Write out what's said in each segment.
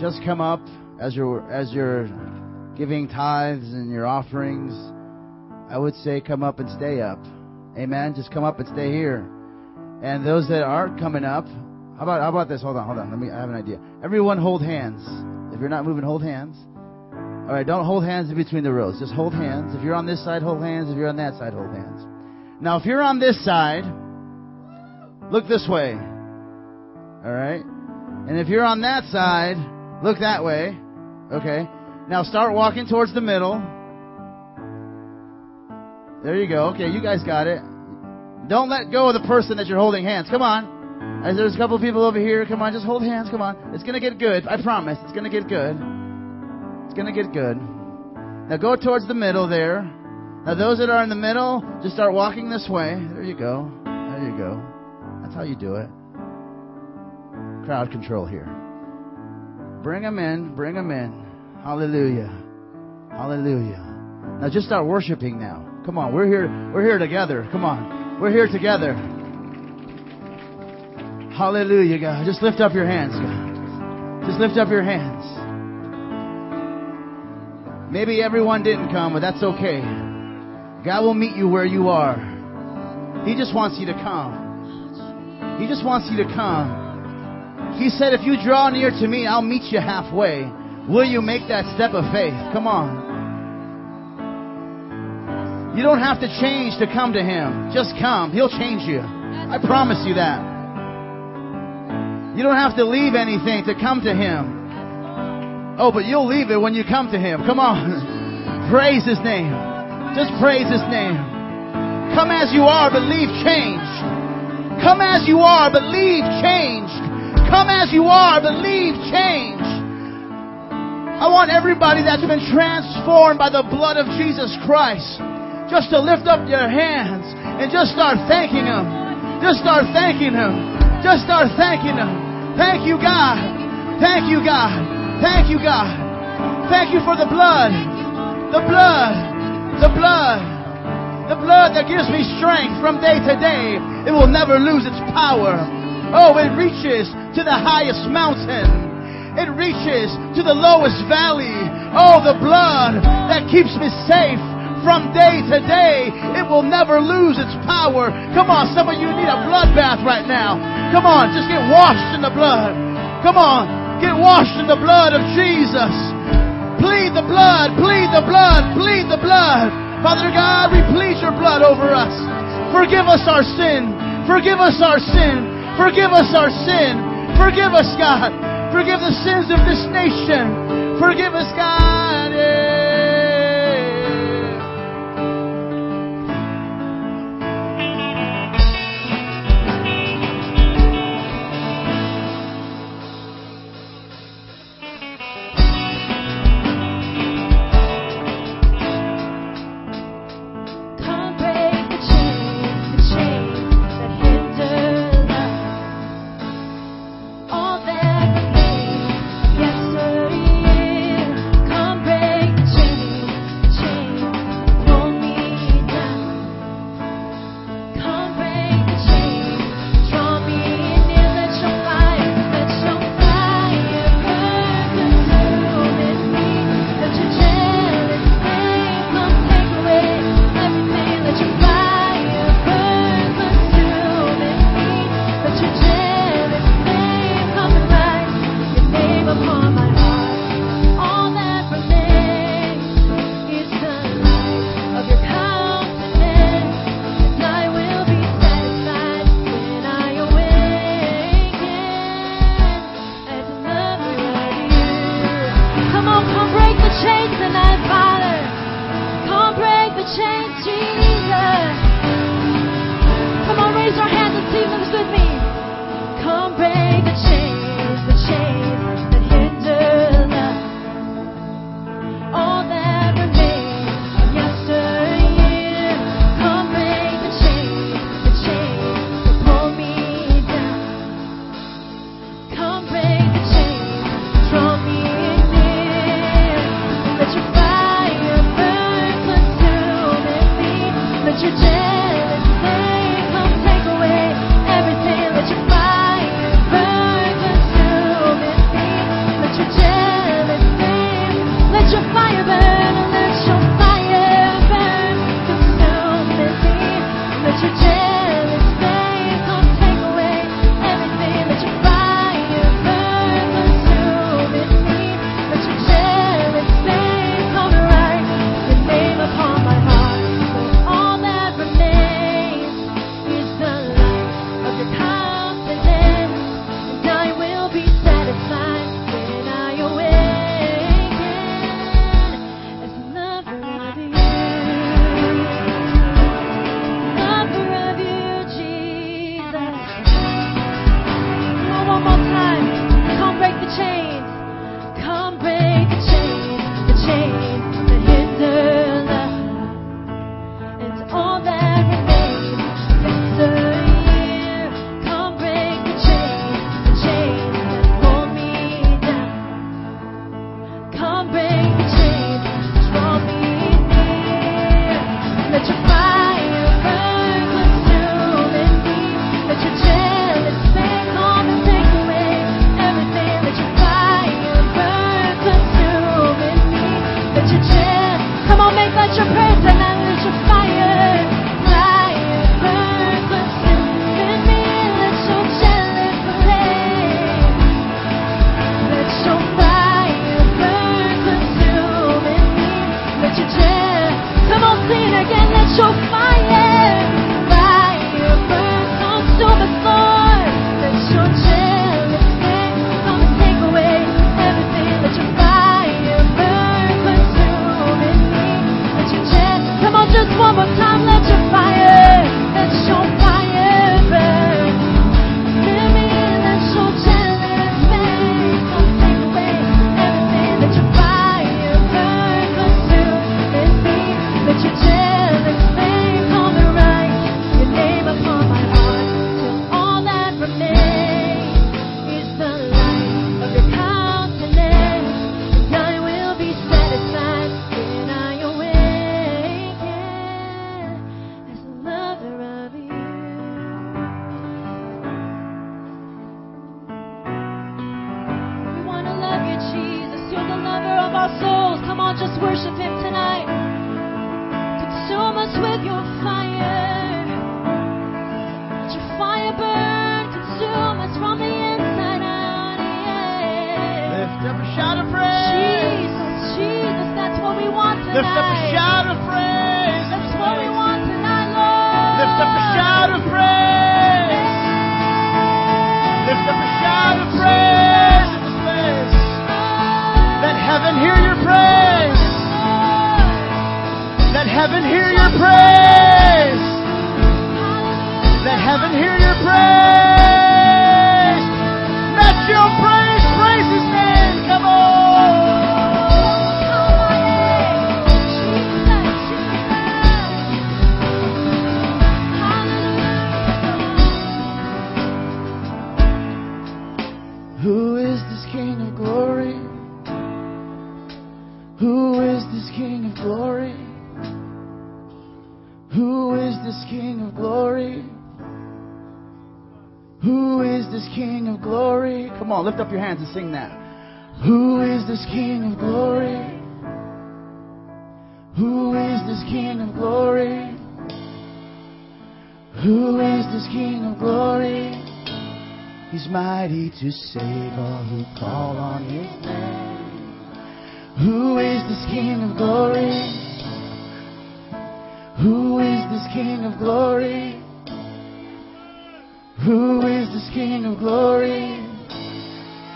just come up as you're as you're giving tithes and your offerings. I would say come up and stay up. Amen. Just come up and stay here. And those that aren't coming up, how about how about this? Hold on, hold on. Let me I have an idea. Everyone hold hands. If you're not moving, hold hands. All right, don't hold hands in between the rows. Just hold hands. If you're on this side, hold hands. If you're on that side, hold hands. Now, if you're on this side, look this way. All right? And if you're on that side, look that way. Okay? Now start walking towards the middle. There you go. Okay, you guys got it. Don't let go of the person that you're holding hands. Come on. There's a couple people over here. Come on, just hold hands. Come on. It's going to get good. I promise. It's going to get good. It's going to get good. Now go towards the middle there. Now those that are in the middle, just start walking this way. There you go. There you go. That's how you do it. Crowd control here. Bring them in. Bring them in. Hallelujah. Hallelujah. Now just start worshiping now. Come on. We're here. We're here together. Come on. We're here together. Hallelujah, God. Just lift up your hands, God. Just lift up your hands. Maybe everyone didn't come, but that's okay. God will meet you where you are. He just wants you to come. He just wants you to come. He said, if you draw near to me, I'll meet you halfway. Will you make that step of faith? Come on. You don't have to change to come to Him. Just come. He'll change you. I promise you that. You don't have to leave anything to come to Him. Oh, but you'll leave it when you come to Him. Come on. praise His name. Just praise His name. Come as you are, but leave changed. Come as you are, but leave changed. Come as you are, but leave changed. I want everybody that's been transformed by the blood of Jesus Christ just to lift up your hands and just start thanking Him. Just start thanking Him. Just start thanking Him. Thank you, God. Thank you, God. Thank you, God. Thank you for the blood. The blood. The blood. The blood that gives me strength from day to day. It will never lose its power. Oh, it reaches to the highest mountain. It reaches to the lowest valley. Oh, the blood that keeps me safe from day to day. It will never lose its power. Come on, some of you need a blood bath right now. Come on, just get washed in the blood. Come on, Get washed in the blood of Jesus. Plead the blood, plead the blood, plead the blood. Father God, we plead your blood over us. Forgive us our sin. Forgive us our sin. Forgive us our sin. Forgive us, God. Forgive the sins of this nation. Forgive us, God. lift up your hands and sing that.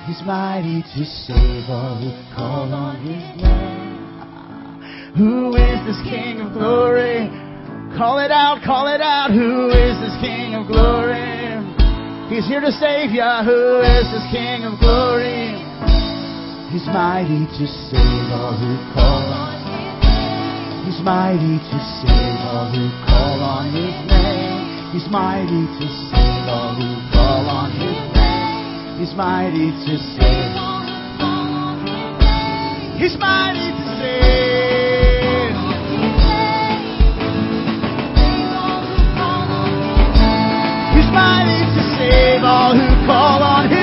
He's mighty to save all who call on his name. Who is this King of glory? Call it out, call it out. Who is this King of glory? He's here to save you. Who is this King of glory? He's mighty to save all who call on his name. He's mighty to save all who call on his name. He's mighty to save all who call on his name. He's mighty to save. He's mighty to save. He's mighty to save all who call on Him.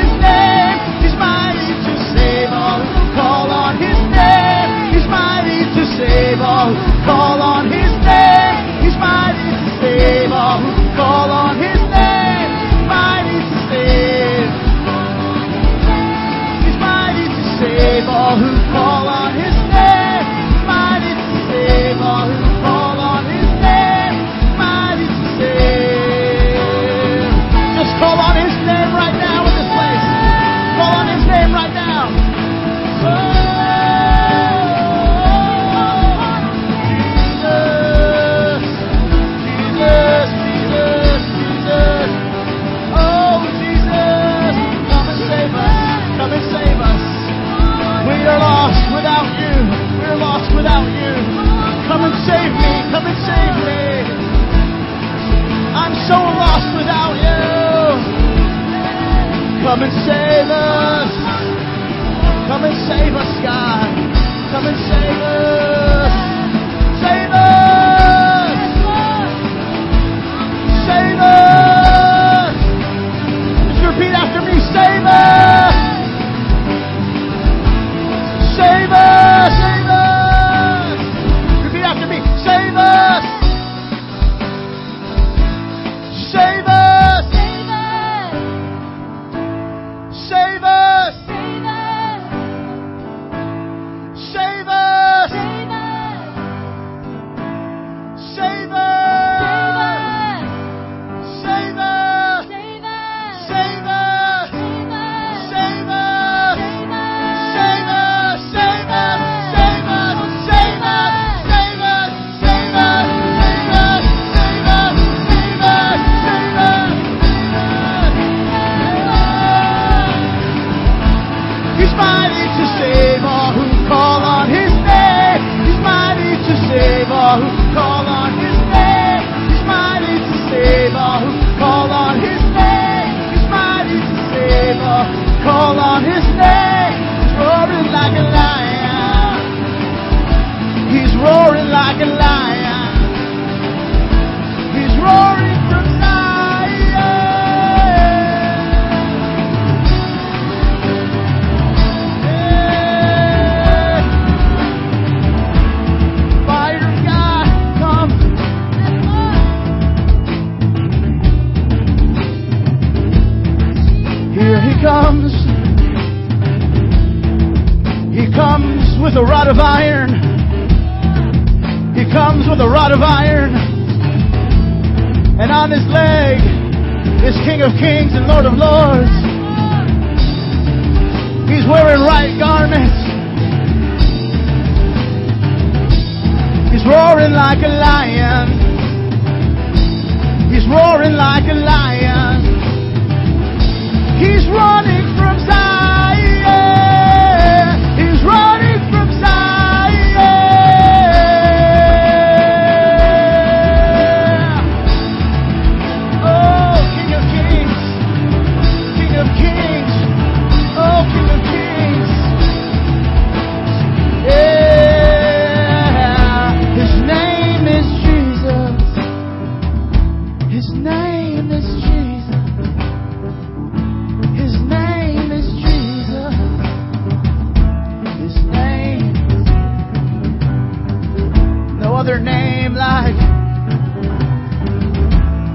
Name like.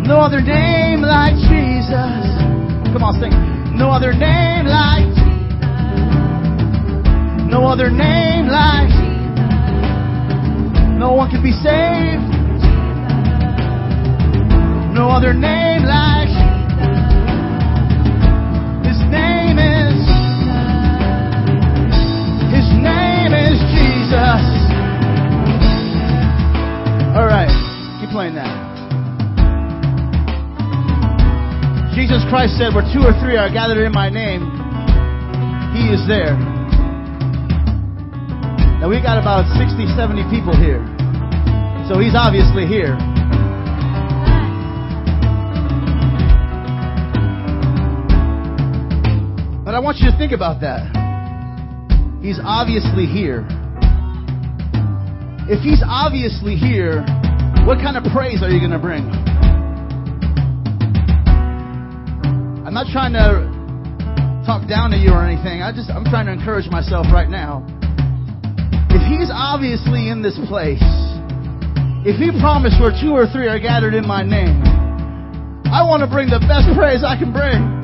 No other name like Jesus. Come on, sing. No other name like. Jesus. No other name like. Jesus. No one can be saved. No other name like. That. Jesus Christ said, Where two or three are gathered in my name, He is there. Now we got about 60, 70 people here. So He's obviously here. But I want you to think about that. He's obviously here. If He's obviously here, what kind of praise are you going to bring? I'm not trying to talk down to you or anything. I just I'm trying to encourage myself right now. If he's obviously in this place, if he promised where two or three are gathered in my name, I want to bring the best praise I can bring.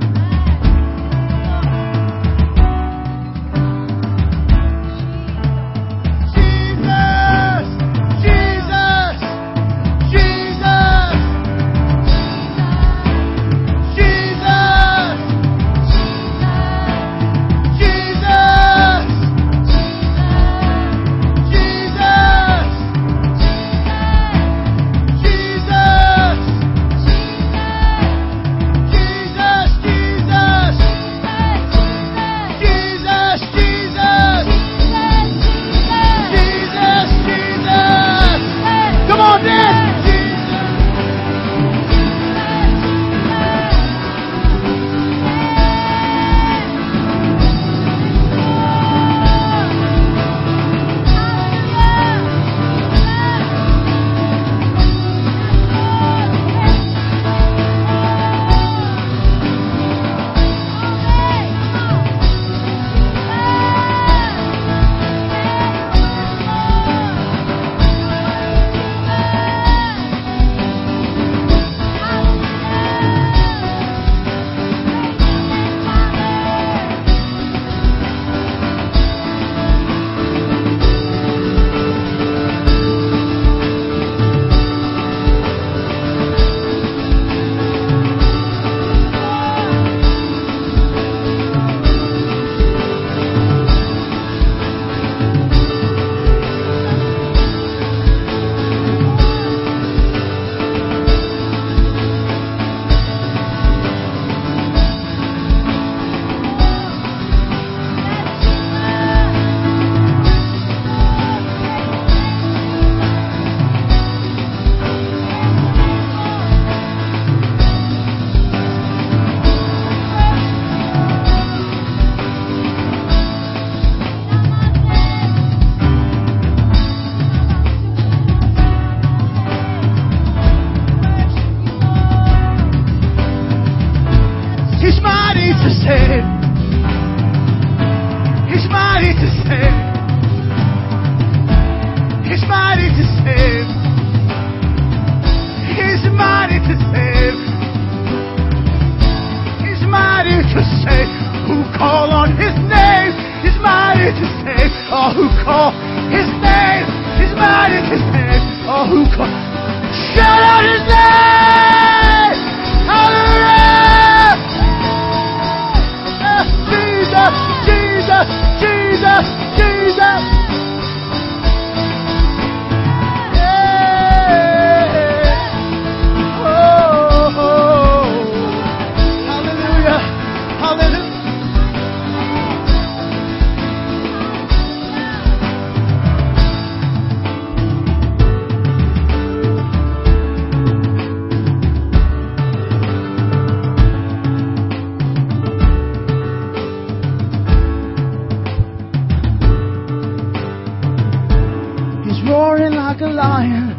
Lion.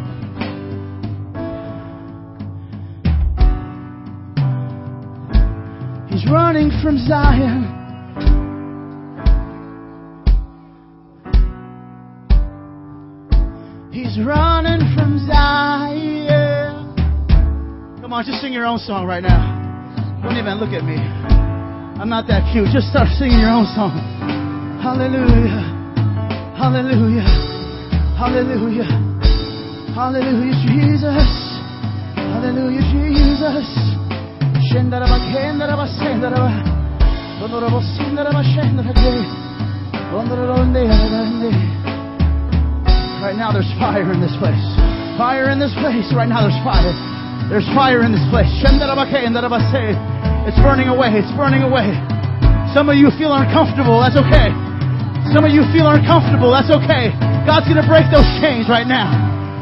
He's running from Zion. He's running from Zion. Come on, just sing your own song right now. Don't even look at me. I'm not that cute. Just start singing your own song. Hallelujah. Hallelujah. Hallelujah. Hallelujah, Jesus. Hallelujah, Jesus. Shendaraba, kendaraba, sendaraba. Honorable sindaraba, shendaraba. Right now there's fire in this place. Fire in this place. Right now there's fire. There's fire in this place. It's burning away. It's burning away. Some of you feel uncomfortable. That's okay. Some of you feel uncomfortable. That's okay. God's going to break those chains right now.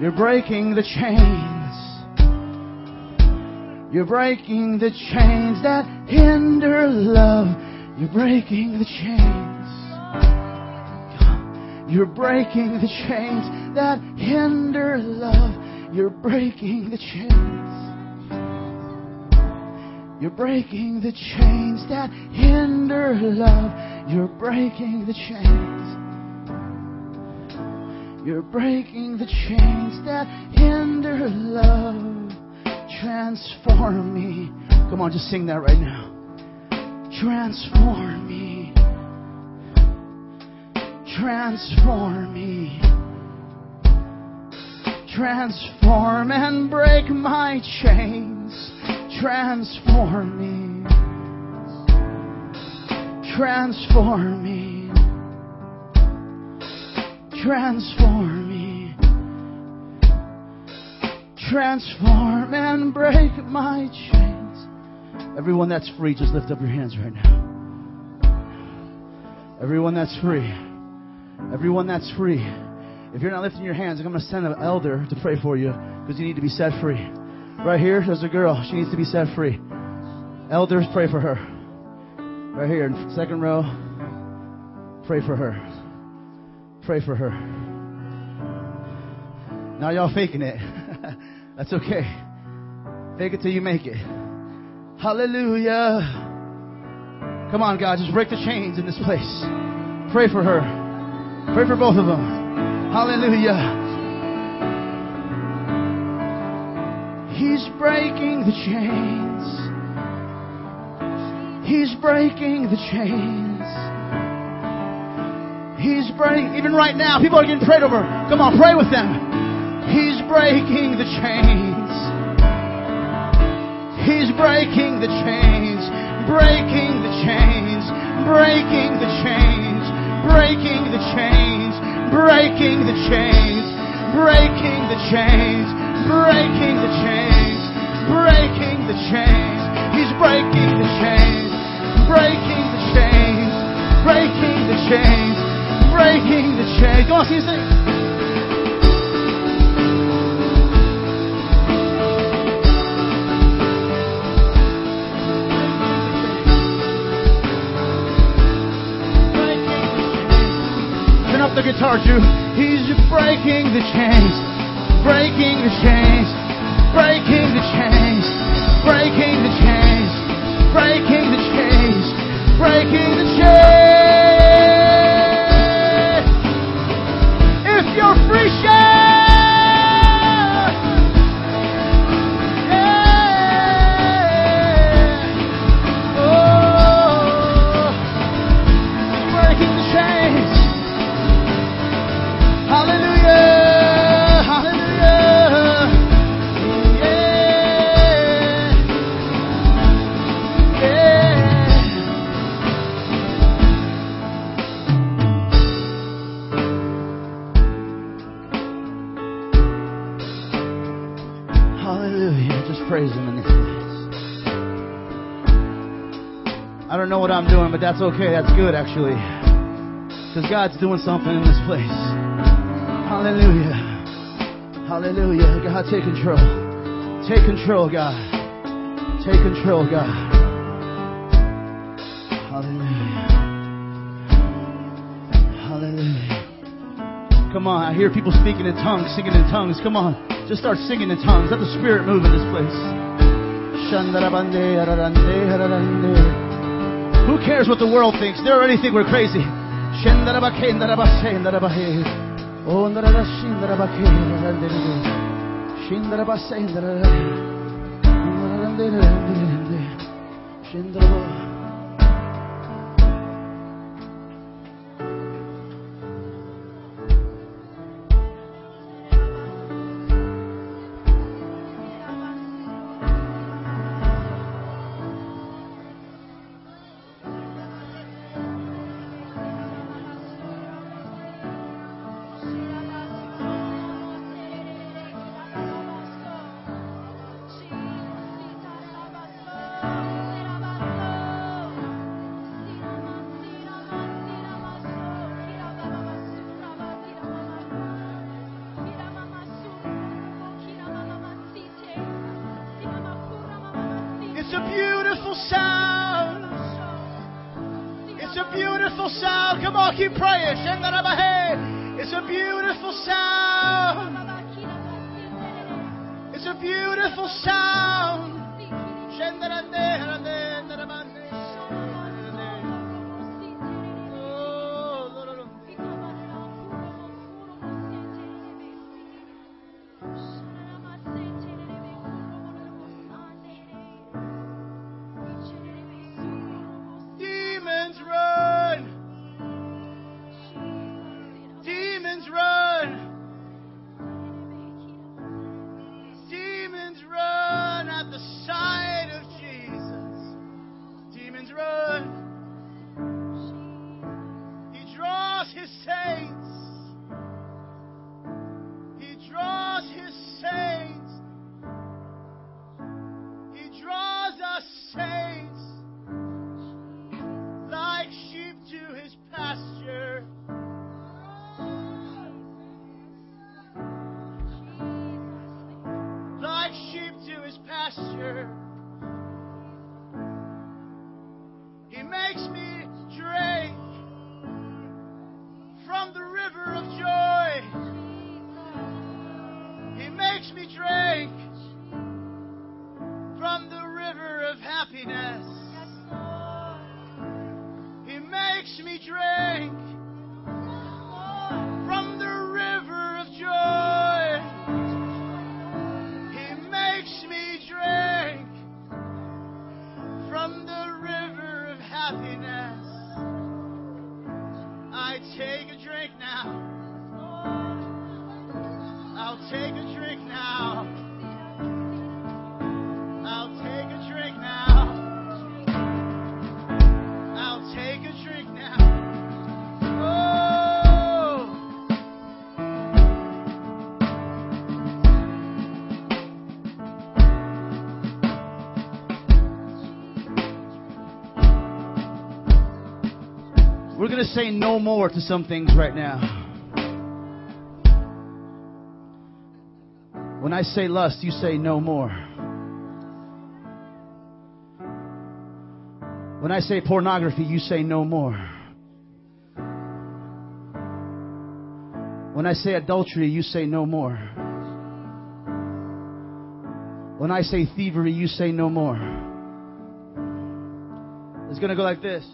You're breaking the chains. You're breaking the chains that hinder love. You're breaking the chains. You're breaking the chains that hinder love. You're breaking the chains. You're breaking the chains that hinder love. You're breaking the chains. You're breaking the chains that hinder love. Transform me. Come on, just sing that right now. Transform me. Transform me. Transform and break my chains. Transform me. Transform me. Transform me. Transform and break my chains. Everyone that's free, just lift up your hands right now. Everyone that's free. Everyone that's free. If you're not lifting your hands, I'm going to send an elder to pray for you because you need to be set free. Right here, there's a girl. She needs to be set free. Elders, pray for her. Right here, in second row. Pray for her. Pray for her. Now y'all faking it. That's okay. Fake it till you make it. Hallelujah. Come on, God, just break the chains in this place. Pray for her. Pray for both of them. Hallelujah. He's breaking the chains. He's breaking the chains. He's breaking, even right now, people are getting prayed over. Come on, pray with them. He's breaking the chains. He's breaking the chains. Breaking the chains. Breaking the chains. Breaking the chains. Breaking the chains. Breaking the chains. Breaking the chains. Breaking the chains. He's breaking the chains. Breaking the chains. Breaking the chains. Breaking the chains. Come on, you sing. Turn up the guitar, Drew. He's breaking the chains, breaking the chains, breaking the chains, breaking the chains, breaking the chains, breaking the chains. That's okay. That's good, actually. Because God's doing something in this place. Hallelujah. Hallelujah. God, take control. Take control, God. Take control, God. Hallelujah. Hallelujah. Come on, I hear people speaking in tongues, singing in tongues. Come on, just start singing in tongues. Let the Spirit move in this place. Who cares what the world thinks? They already think we're crazy. Come on, keep praying. It's a beautiful sound. It's a beautiful sound. To say no more to some things right now. When I say lust, you say no more. When I say pornography, you say no more. When I say adultery, you say no more. When I say thievery, you say no more. It's going to go like this.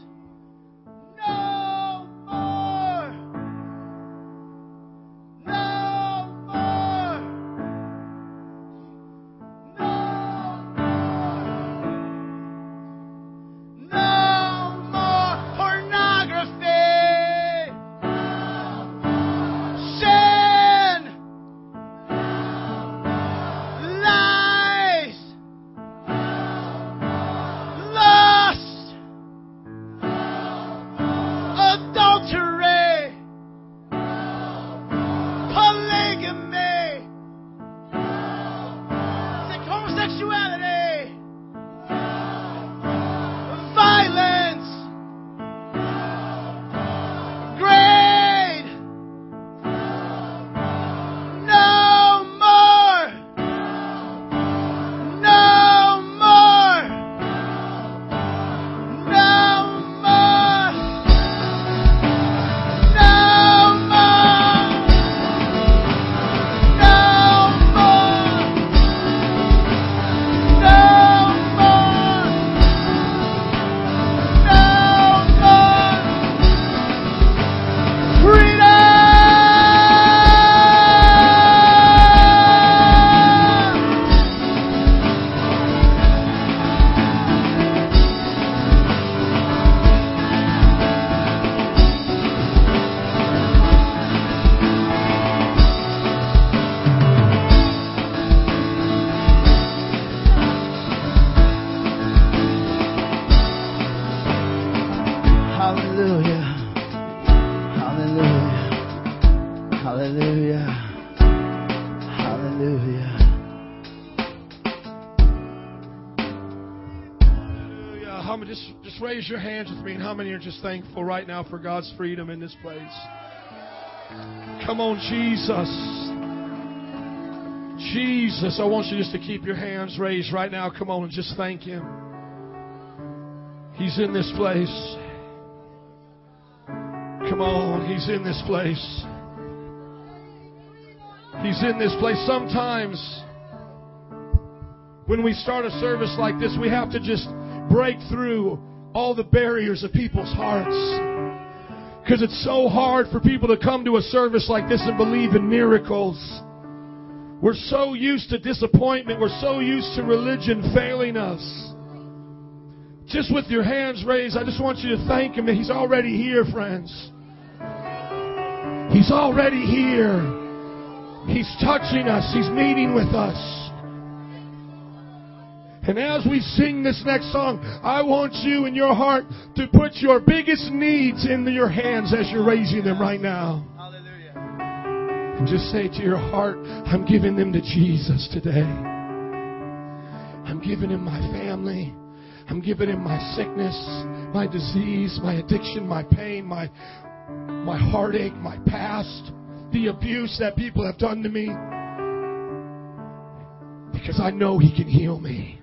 Are just thankful right now for God's freedom in this place? Come on, Jesus. Jesus, I want you just to keep your hands raised right now. Come on and just thank Him. He's in this place. Come on, He's in this place. He's in this place. Sometimes when we start a service like this, we have to just break through all the barriers of people's hearts. Because it's so hard for people to come to a service like this and believe in miracles. We're so used to disappointment. We're so used to religion failing us. Just with your hands raised, I just want you to thank Him. That He's already here, friends. He's already here. He's touching us. He's meeting with us. And as we sing this next song, I want you in your heart to put your biggest needs into your hands as you're raising them right now. Hallelujah. And just say to your heart, I'm giving them to Jesus today. I'm giving him my family. I'm giving him my sickness, my disease, my addiction, my pain, my, my heartache, my past, the abuse that people have done to me. Because I know he can heal me.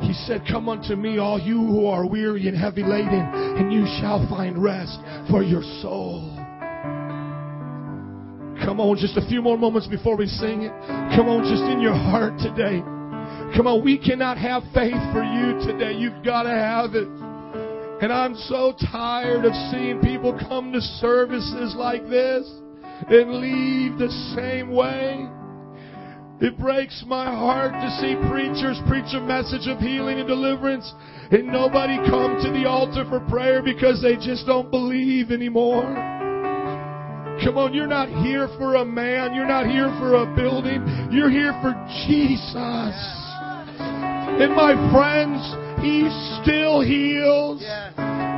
He said, Come unto me, all you who are weary and heavy laden, and you shall find rest for your soul. Come on, just a few more moments before we sing it. Come on, just in your heart today. Come on, we cannot have faith for you today. You've got to have it. And I'm so tired of seeing people come to services like this and leave the same way. It breaks my heart to see preachers preach a message of healing and deliverance and nobody come to the altar for prayer because they just don't believe anymore. Come on, you're not here for a man. You're not here for a building. You're here for Jesus. And my friends, He still heals.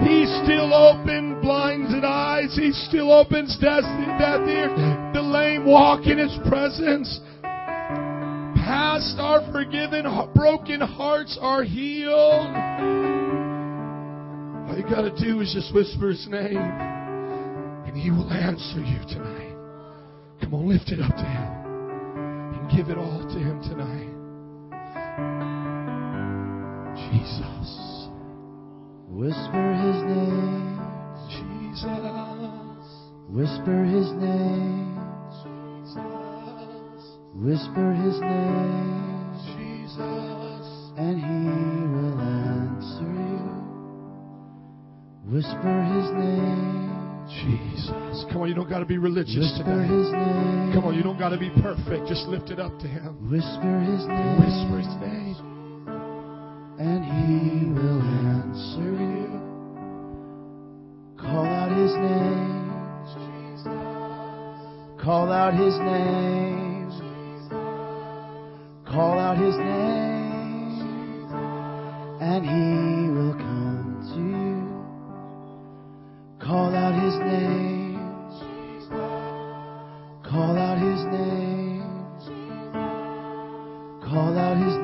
He still opens blinded eyes. He still opens deaf ears. The lame walk in His presence blessed, are forgiven, broken hearts are healed. All you gotta do is just whisper his name, and he will answer you tonight. Come on, lift it up to him and give it all to him tonight. Jesus. Whisper his name. Jesus. Whisper his name. Whisper his name, Jesus, and he will answer you. Whisper his name. Jesus. Come on, you don't got to be religious Whisper. His name. Come on, you don't got to be perfect. Just lift it up to Him. Whisper His name. Whisper His name. And He will answer you. Call out His name. Jesus. Call out His name. Call out his name, and he will come to you. Call out his name. Call out his name. Call out his name.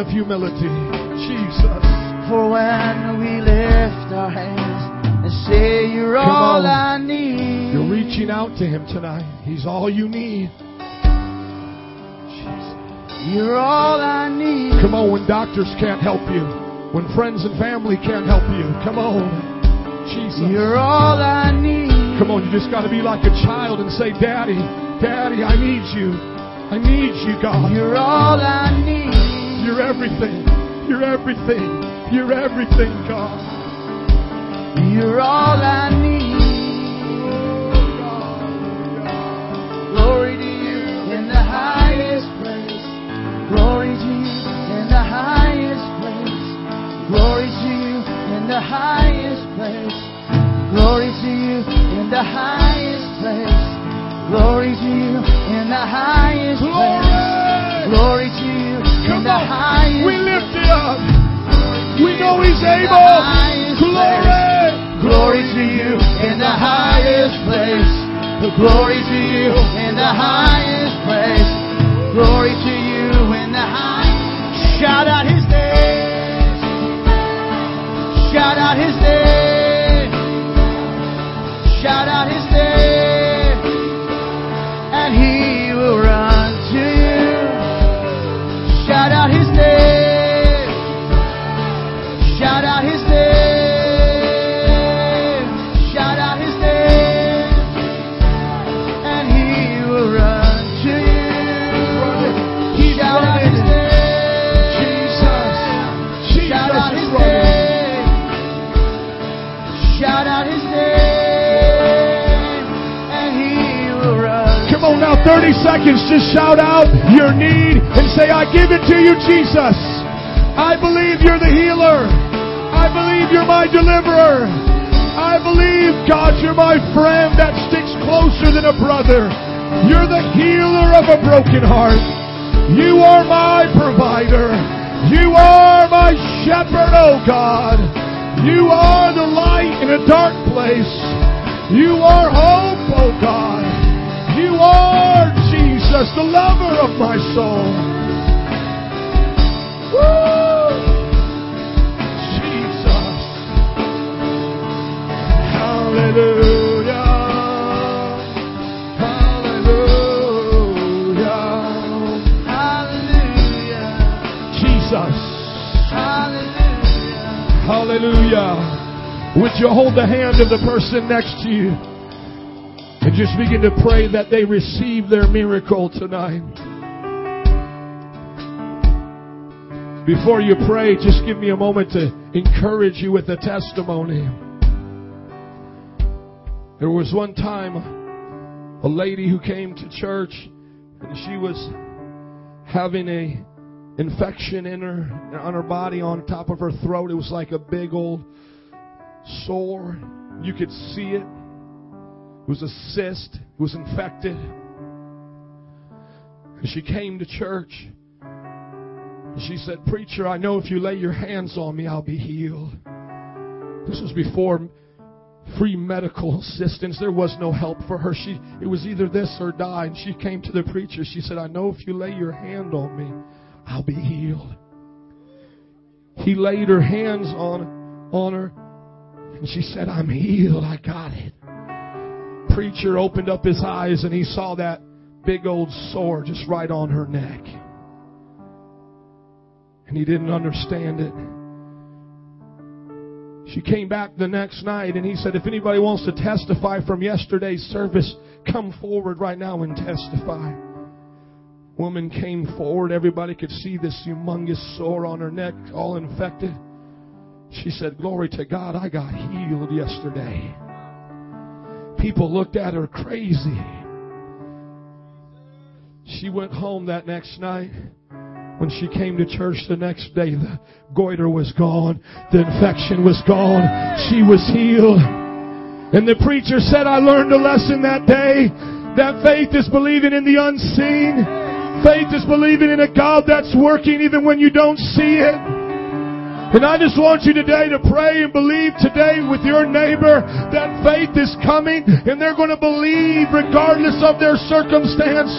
of humility. Jesus. For when we lift our hands and say, You're all. I need. You're reaching out to Him tonight. He's all you need. Jesus. You're all I need. Come on, when doctors can't help you, when friends and family can't help you, come on. Jesus. You're all I need. Come on, you just got to be like a child and say, Daddy, Daddy, I need. everything. You're everything, God. Shout out his name. Shout 30 seconds. Just shout out your need and say, I give it to you, Jesus. I believe you're the healer. I believe you're my deliverer. I believe, God, you're my friend that sticks closer than a brother. You're the healer of a broken heart. You are my provider. You are my shepherd, oh God. You are the light in a dark place. You are hope, oh God. You are Jesus, the lover of my soul. Woo! Jesus. Hallelujah. Hallelujah. Hallelujah. Jesus. Hallelujah. Hallelujah. Would you hold the hand of the person next to you and just begin to pray that they receive their miracle tonight? Before you pray, just give me a moment to encourage you with a testimony. There was one time a lady who came to church and she was having a infection in her on her body on top of her throat. It was like a big old sore. You could see it. Was a cyst. Was infected. And she came to church. And she said, Preacher, I know if you lay your hands on me, I'll be healed. This was before free medical assistance. There was no help for her. She it was either this or die. And she came to the preacher. She said, I know if you lay your hand on me, I'll be healed. He laid her hands on, on her, and she said, I'm healed. I got it. Preacher opened up his eyes and he saw that big old sore just right on her neck. And he didn't understand it. She came back the next night and he said, If anybody wants to testify from yesterday's service, come forward right now and testify. Woman came forward. Everybody could see this humongous sore on her neck, all infected. She said, Glory to God, I got healed yesterday. People looked at her crazy. She went home that next night. When she came to church the next day, the goiter was gone. The infection was gone. She was healed. And the preacher said, I learned a lesson that day that faith is believing in the unseen. Faith is believing in a God that's working even when you don't see it. And I just want you today to pray and believe today with your neighbor that faith is coming and they're going to believe regardless of their circumstance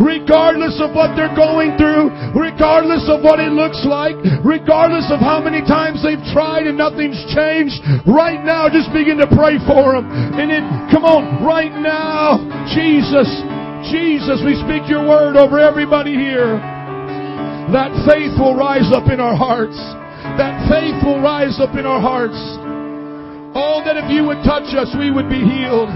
regardless of what they're going through, regardless of what it looks like, regardless of how many times they've tried and nothing's changed, right now just begin to pray for them. And then, come on, right now, Jesus, Jesus, we speak your word over everybody here. That faith will rise up in our hearts. That faith will rise up in our hearts. Oh, that if you would touch us, we would be healed.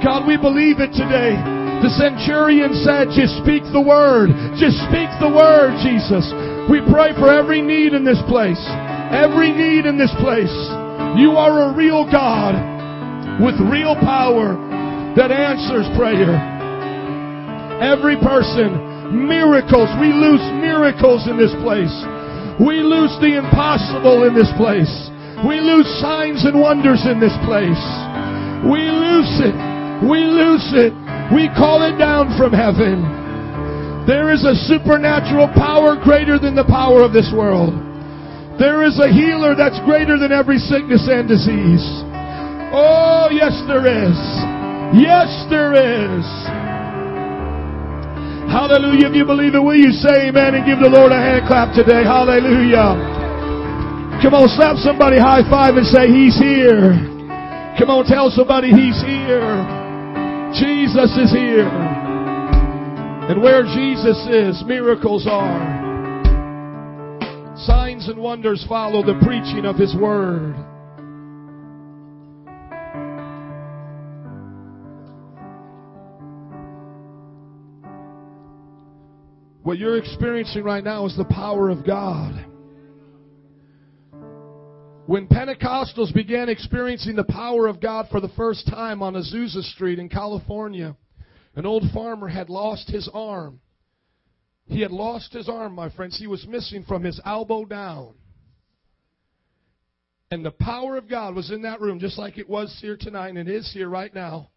God, we believe it today. The centurion said, just speak the word. Just speak the word, Jesus. We pray for every need in this place. Every need in this place. You are a real God with real power that answers prayer. Every person, miracles. We lose miracles in this place. We lose the impossible in this place. We lose signs and wonders in this place. We lose it. We lose it. We call it down from heaven. There is a supernatural power greater than the power of this world. There is a healer that's greater than every sickness and disease. Oh, yes, there is. Yes, there is. Hallelujah. If you believe it, will you say amen and give the Lord a hand clap today? Hallelujah. Come on, slap somebody high five and say, He's here. Come on, tell somebody He's here. Jesus is here. And where Jesus is, miracles are. Signs and wonders follow the preaching of His Word. What you're experiencing right now is the power of God. When Pentecostals began experiencing the power of God for the first time on Azusa Street in California, an old farmer had lost his arm. He had lost his arm, my friends. He was missing from his elbow down. And the power of God was in that room, just like it was here tonight and it is here right now.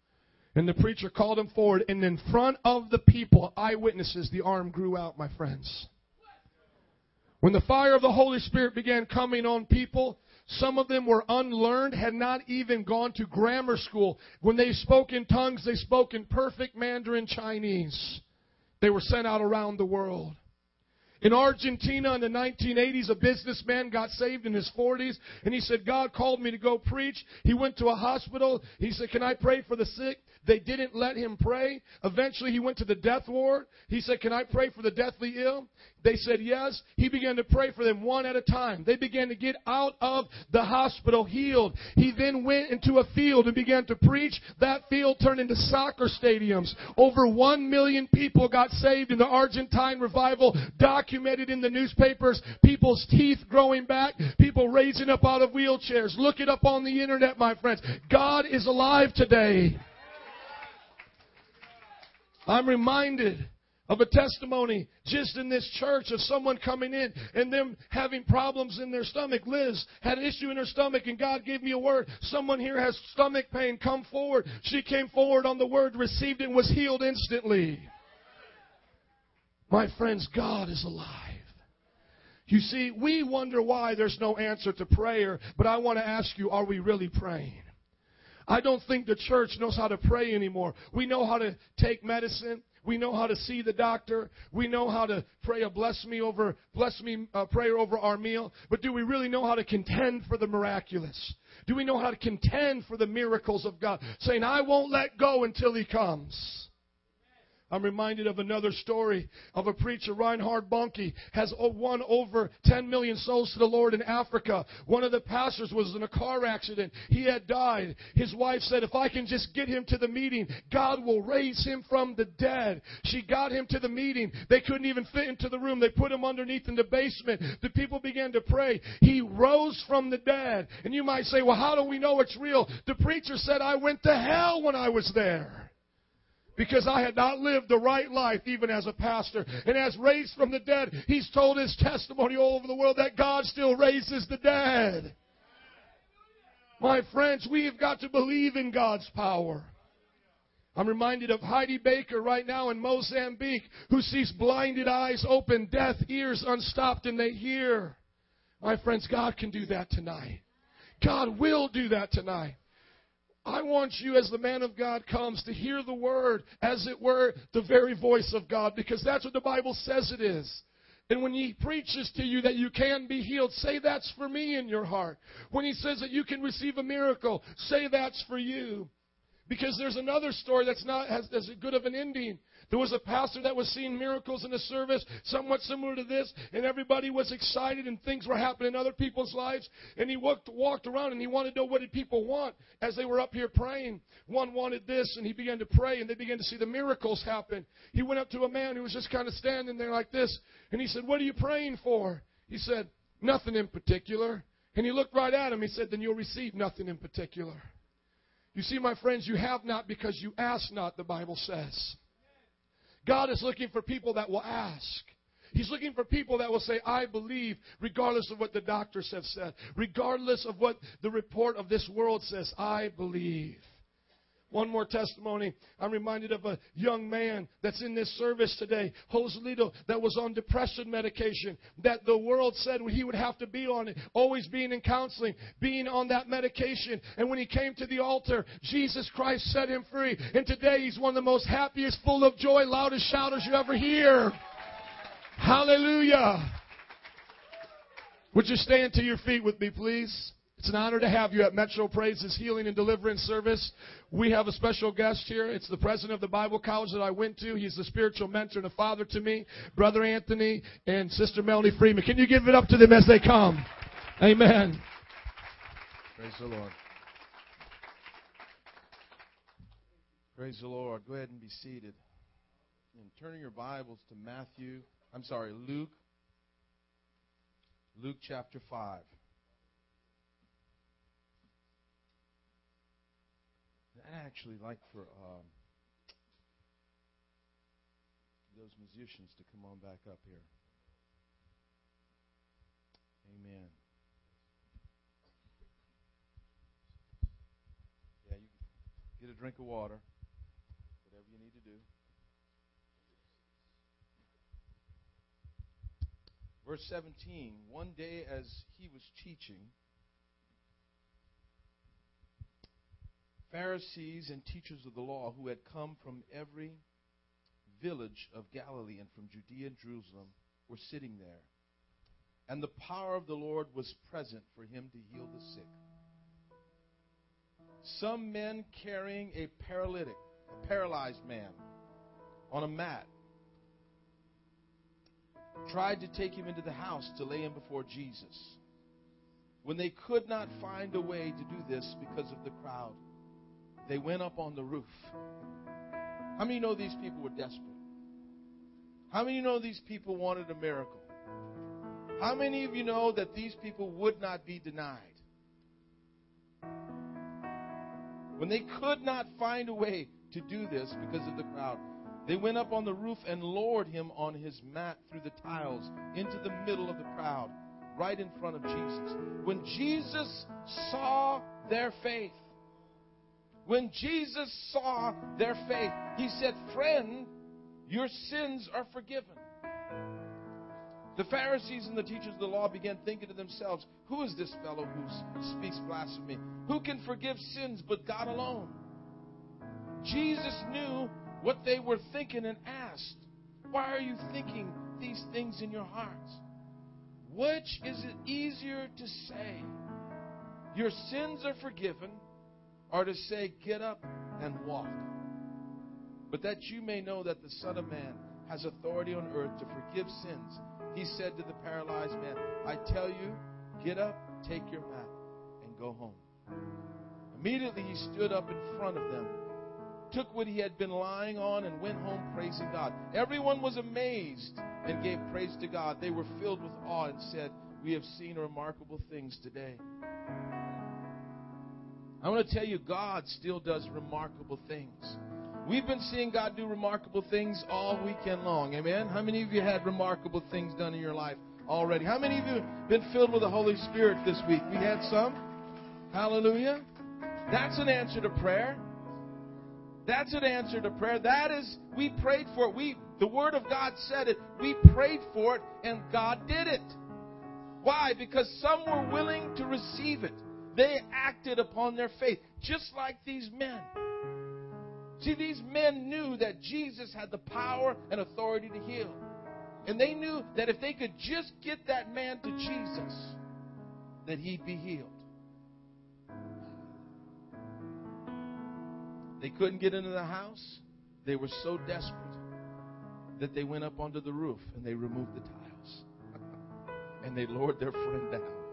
And the preacher called him forward, and in front of the people, eyewitnesses, the arm grew out, my friends. When the fire of the Holy Spirit began coming on people, some of them were unlearned, had not even gone to grammar school. When they spoke in tongues, they spoke in perfect Mandarin Chinese. They were sent out around the world. In Argentina in the 1980s, a businessman got saved in his 40s, and he said, God called me to go preach. He went to a hospital. He said, Can I pray for the sick? They didn't let him pray. Eventually, he went to the death ward. He said, Can I pray for the deathly ill? They said yes. He began to pray for them one at a time. They began to get out of the hospital healed. He then went into a field and began to preach. That field turned into soccer stadiums. Over one million people got saved in the Argentine revival, documented in the newspapers. People's teeth growing back, people raising up out of wheelchairs. Look it up on the internet, my friends. God is alive today. I'm reminded of a testimony just in this church of someone coming in and them having problems in their stomach. Liz had an issue in her stomach and God gave me a word. Someone here has stomach pain. Come forward. She came forward on the word, received it, and was healed instantly. My friends, God is alive. You see, we wonder why there's no answer to prayer, but I want to ask you, are we really praying? I don't think the church knows how to pray anymore. We know how to take medicine. We know how to see the doctor. We know how to pray a bless me over bless me uh, prayer over our meal. But do we really know how to contend for the miraculous? Do we know how to contend for the miracles of God? Saying, "I won't let go until He comes." I'm reminded of another story of a preacher, Reinhard Bonnke, has won over 10 million souls to the Lord in Africa. One of the pastors was in a car accident. He had died. His wife said, if I can just get him to the meeting, God will raise him from the dead. She got him to the meeting. They couldn't even fit into the room. They put him underneath in the basement. The people began to pray. He rose from the dead. And you might say, well, how do we know it's real? The preacher said, I went to hell when I was there because I had not lived the right life even as a pastor. And as raised from the dead, he's told his testimony all over the world that God still raises the dead. My friends, we have got to believe in God's power. I'm reminded of Heidi Baker right now in Mozambique who sees blinded eyes open, deaf ears unstopped, and they hear. My friends, God can do that tonight. God will do that tonight. I want you, as the man of God comes, to hear the word, as it were, the very voice of God, because that's what the Bible says it is. And when he preaches to you that you can be healed, say that's for me in your heart. When he says that you can receive a miracle, say that's for you. Because there's another story that's not as, as good of an ending. There was a pastor that was seeing miracles in the service, somewhat similar to this, and everybody was excited and things were happening in other people's lives. And he walked, walked around and he wanted to know what did people want as they were up here praying. One wanted this and he began to pray and they began to see the miracles happen. He went up to a man who was just kind of standing there like this and he said, What are you praying for? He said, Nothing in particular. And he looked right at him. He said, Then you'll receive nothing in particular. You see, my friends, you have not because you ask not, the Bible says. God is looking for people that will ask. He's looking for people that will say, I believe, regardless of what the doctors have said, regardless of what the report of this world says, I believe. One more testimony. I'm reminded of a young man that's in this service today, Joselito, that was on depression medication, that the world said he would have to be on it, always being in counseling, being on that medication. And when he came to the altar, Jesus Christ set him free. And today he's one of the most happiest, full of joy, loudest shouters you ever hear. Hallelujah. Would you stand to your feet with me, please? It's an honor to have you at Metro Praises Healing and Deliverance Service. We have a special guest here. It's the president of the Bible college that I went to. He's the spiritual mentor and a father to me, Brother Anthony and Sister Melanie Freeman. Can you give it up to them as they come? Amen. Praise the Lord. Praise the Lord. Go ahead and be seated. And turning your Bibles to Matthew, I'm sorry, Luke, Luke chapter 5. I'd actually like for um, those musicians to come on back up here. Amen. Yeah, you get a drink of water. whatever you need to do. Verse 17 One day as he was teaching, Pharisees and teachers of the law who had come from every village of Galilee and from Judea and Jerusalem were sitting there. And the power of the Lord was present for him to heal the sick. Some men carrying a paralytic, a paralyzed man, on a mat, tried to take him into the house to lay him before Jesus. When they could not find a way to do this because of the crowd, they went up on the roof. How many know these people were desperate? How many know these people wanted a miracle? How many of you know that these people would not be denied? When they could not find a way to do this because of the crowd, they went up on the roof and lowered him on his mat through the tiles into the middle of the crowd, right in front of Jesus. When Jesus saw their faith, when Jesus saw their faith, he said, Friend, your sins are forgiven. The Pharisees and the teachers of the law began thinking to themselves, Who is this fellow who speaks blasphemy? Who can forgive sins but God alone? Jesus knew what they were thinking and asked, Why are you thinking these things in your hearts? Which is it easier to say, Your sins are forgiven, or to say, Get up and walk? But that you may know that the Son of Man has authority on earth to forgive sins, he said to the paralyzed man, I tell you, get up, take your mat, and go home. Immediately he stood up in front of them took what he had been lying on, and went home praising God. Everyone was amazed and gave praise to God. They were filled with awe and said, We have seen remarkable things today. I want to tell you, God still does remarkable things. We've been seeing God do remarkable things all weekend long. Amen? How many of you had remarkable things done in your life already? How many of you been filled with the Holy Spirit this week? We had some. Hallelujah. That's an answer to prayer. That's an answer to prayer. That is, we prayed for it. We, the Word of God said it. We prayed for it, and God did it. Why? Because some were willing to receive it. They acted upon their faith, just like these men. See, these men knew that Jesus had the power and authority to heal. And they knew that if they could just get that man to Jesus, that he'd be healed. They couldn't get into the house. They were so desperate that they went up onto the roof and they removed the tiles. and they lowered their friend down.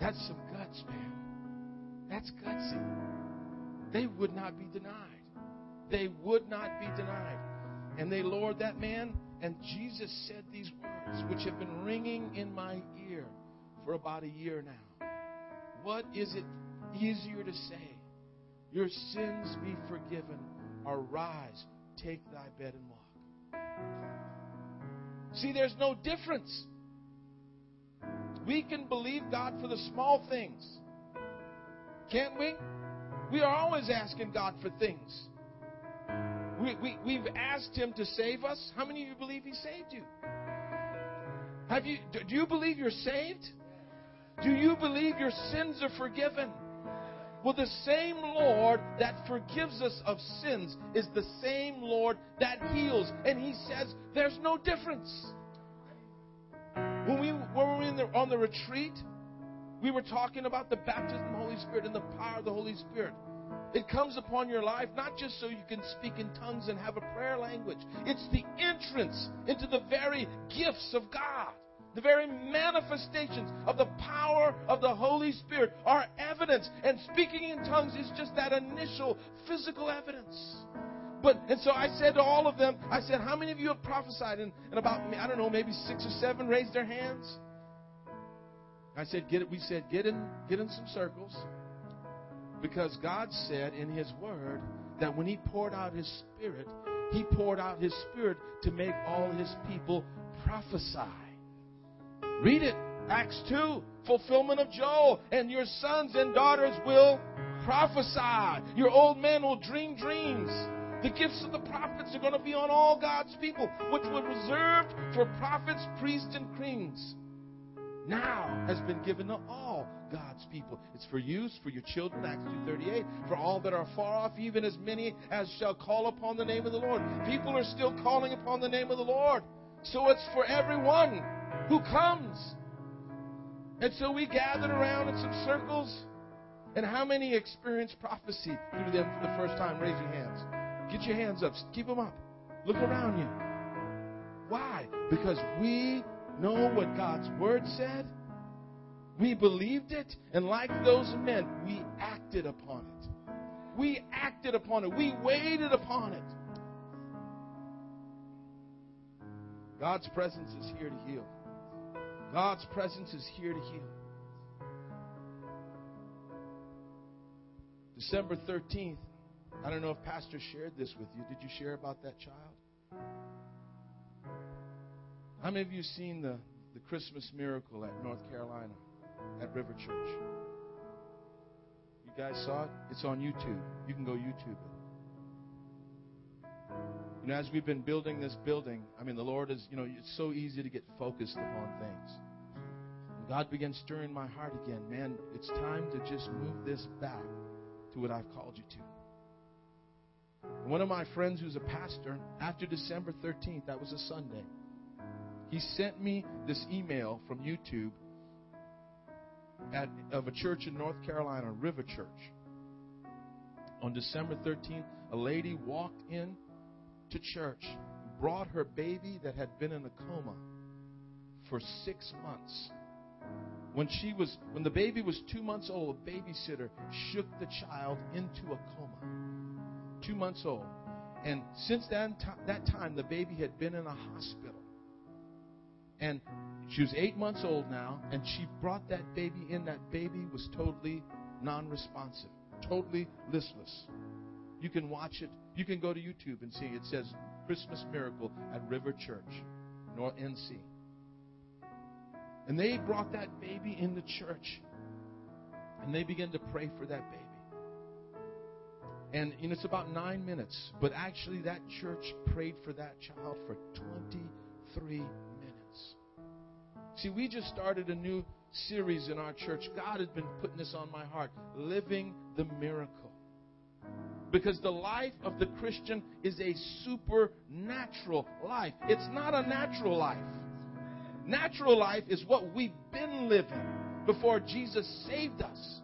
That's some guts, man. That's gutsy. They would not be denied. They would not be denied. And they lowered that man, and Jesus said these words, which have been ringing in my ear for about a year now. What is it easier to say? Your sins be forgiven. Arise, take thy bed and walk. See, there's no difference. We can believe God for the small things. Can't we? We are always asking God for things. We, we, we've asked Him to save us. How many of you believe He saved you? Have you do you believe you're saved? Do you believe your sins are forgiven? Well, the same Lord that forgives us of sins is the same Lord that heals. And He says there's no difference. When we, when we were the, on the retreat, we were talking about the baptism of the Holy Spirit and the power of the Holy Spirit. It comes upon your life not just so you can speak in tongues and have a prayer language, it's the entrance into the very gifts of God. The very manifestations of the power of the Holy Spirit are evidence. And speaking in tongues is just that initial physical evidence. But and so I said to all of them, I said, How many of you have prophesied? And, and about I don't know, maybe six or seven raised their hands. I said, get it. We said, get in, get in some circles, because God said in His Word that when He poured out His Spirit, He poured out His Spirit to make all His people prophesy. Read it. Acts 2, fulfillment of Joel. And your sons and daughters will prophesy. Your old men will dream dreams. The gifts of the prophets are going to be on all God's people, which were reserved for prophets, priests, and kings. Now has been given to all God's people. It's for use for your children, Acts 2.38, for all that are far off, even as many as shall call upon the name of the Lord. People are still calling upon the name of the Lord. So it's for everyone who comes. And so we gathered around in some circles. And how many experienced prophecy through them for the first time? Raise your hands. Get your hands up. Keep them up. Look around you. Why? Because we know what God's Word said. We believed it. And like those men, we acted upon it. We acted upon it. We waited upon it. God's presence is here to heal. God's presence is here to heal. December 13th, I don't know if Pastor shared this with you. Did you share about that child? How many of you seen the, the Christmas miracle at North Carolina, at River Church? You guys saw it? It's on YouTube. You can go YouTube it. You know, as we've been building this building, I mean, the Lord is, you know, it's so easy to get focused upon things. And God began stirring my heart again. Man, it's time to just move this back to what I've called you to. One of my friends who's a pastor, after December 13th, that was a Sunday, he sent me this email from YouTube at, of a church in North Carolina, River Church. On December 13th, a lady walked in to church, brought her baby that had been in a coma for six months. When she was, when the baby was two months old, a babysitter shook the child into a coma. Two months old. And since that, that time, the baby had been in a hospital. And she was eight months old now, and she brought that baby in. That baby was totally non responsive, totally listless. You can watch it. You can go to YouTube and see. It says Christmas Miracle at River Church, North NC. And they brought that baby in the church. And they began to pray for that baby. And you know, it's about nine minutes. But actually, that church prayed for that child for 23 minutes. See, we just started a new series in our church. God has been putting this on my heart living the miracle. Because the life of the Christian is a supernatural life, it's not a natural life. Natural life is what we've been living before Jesus saved us.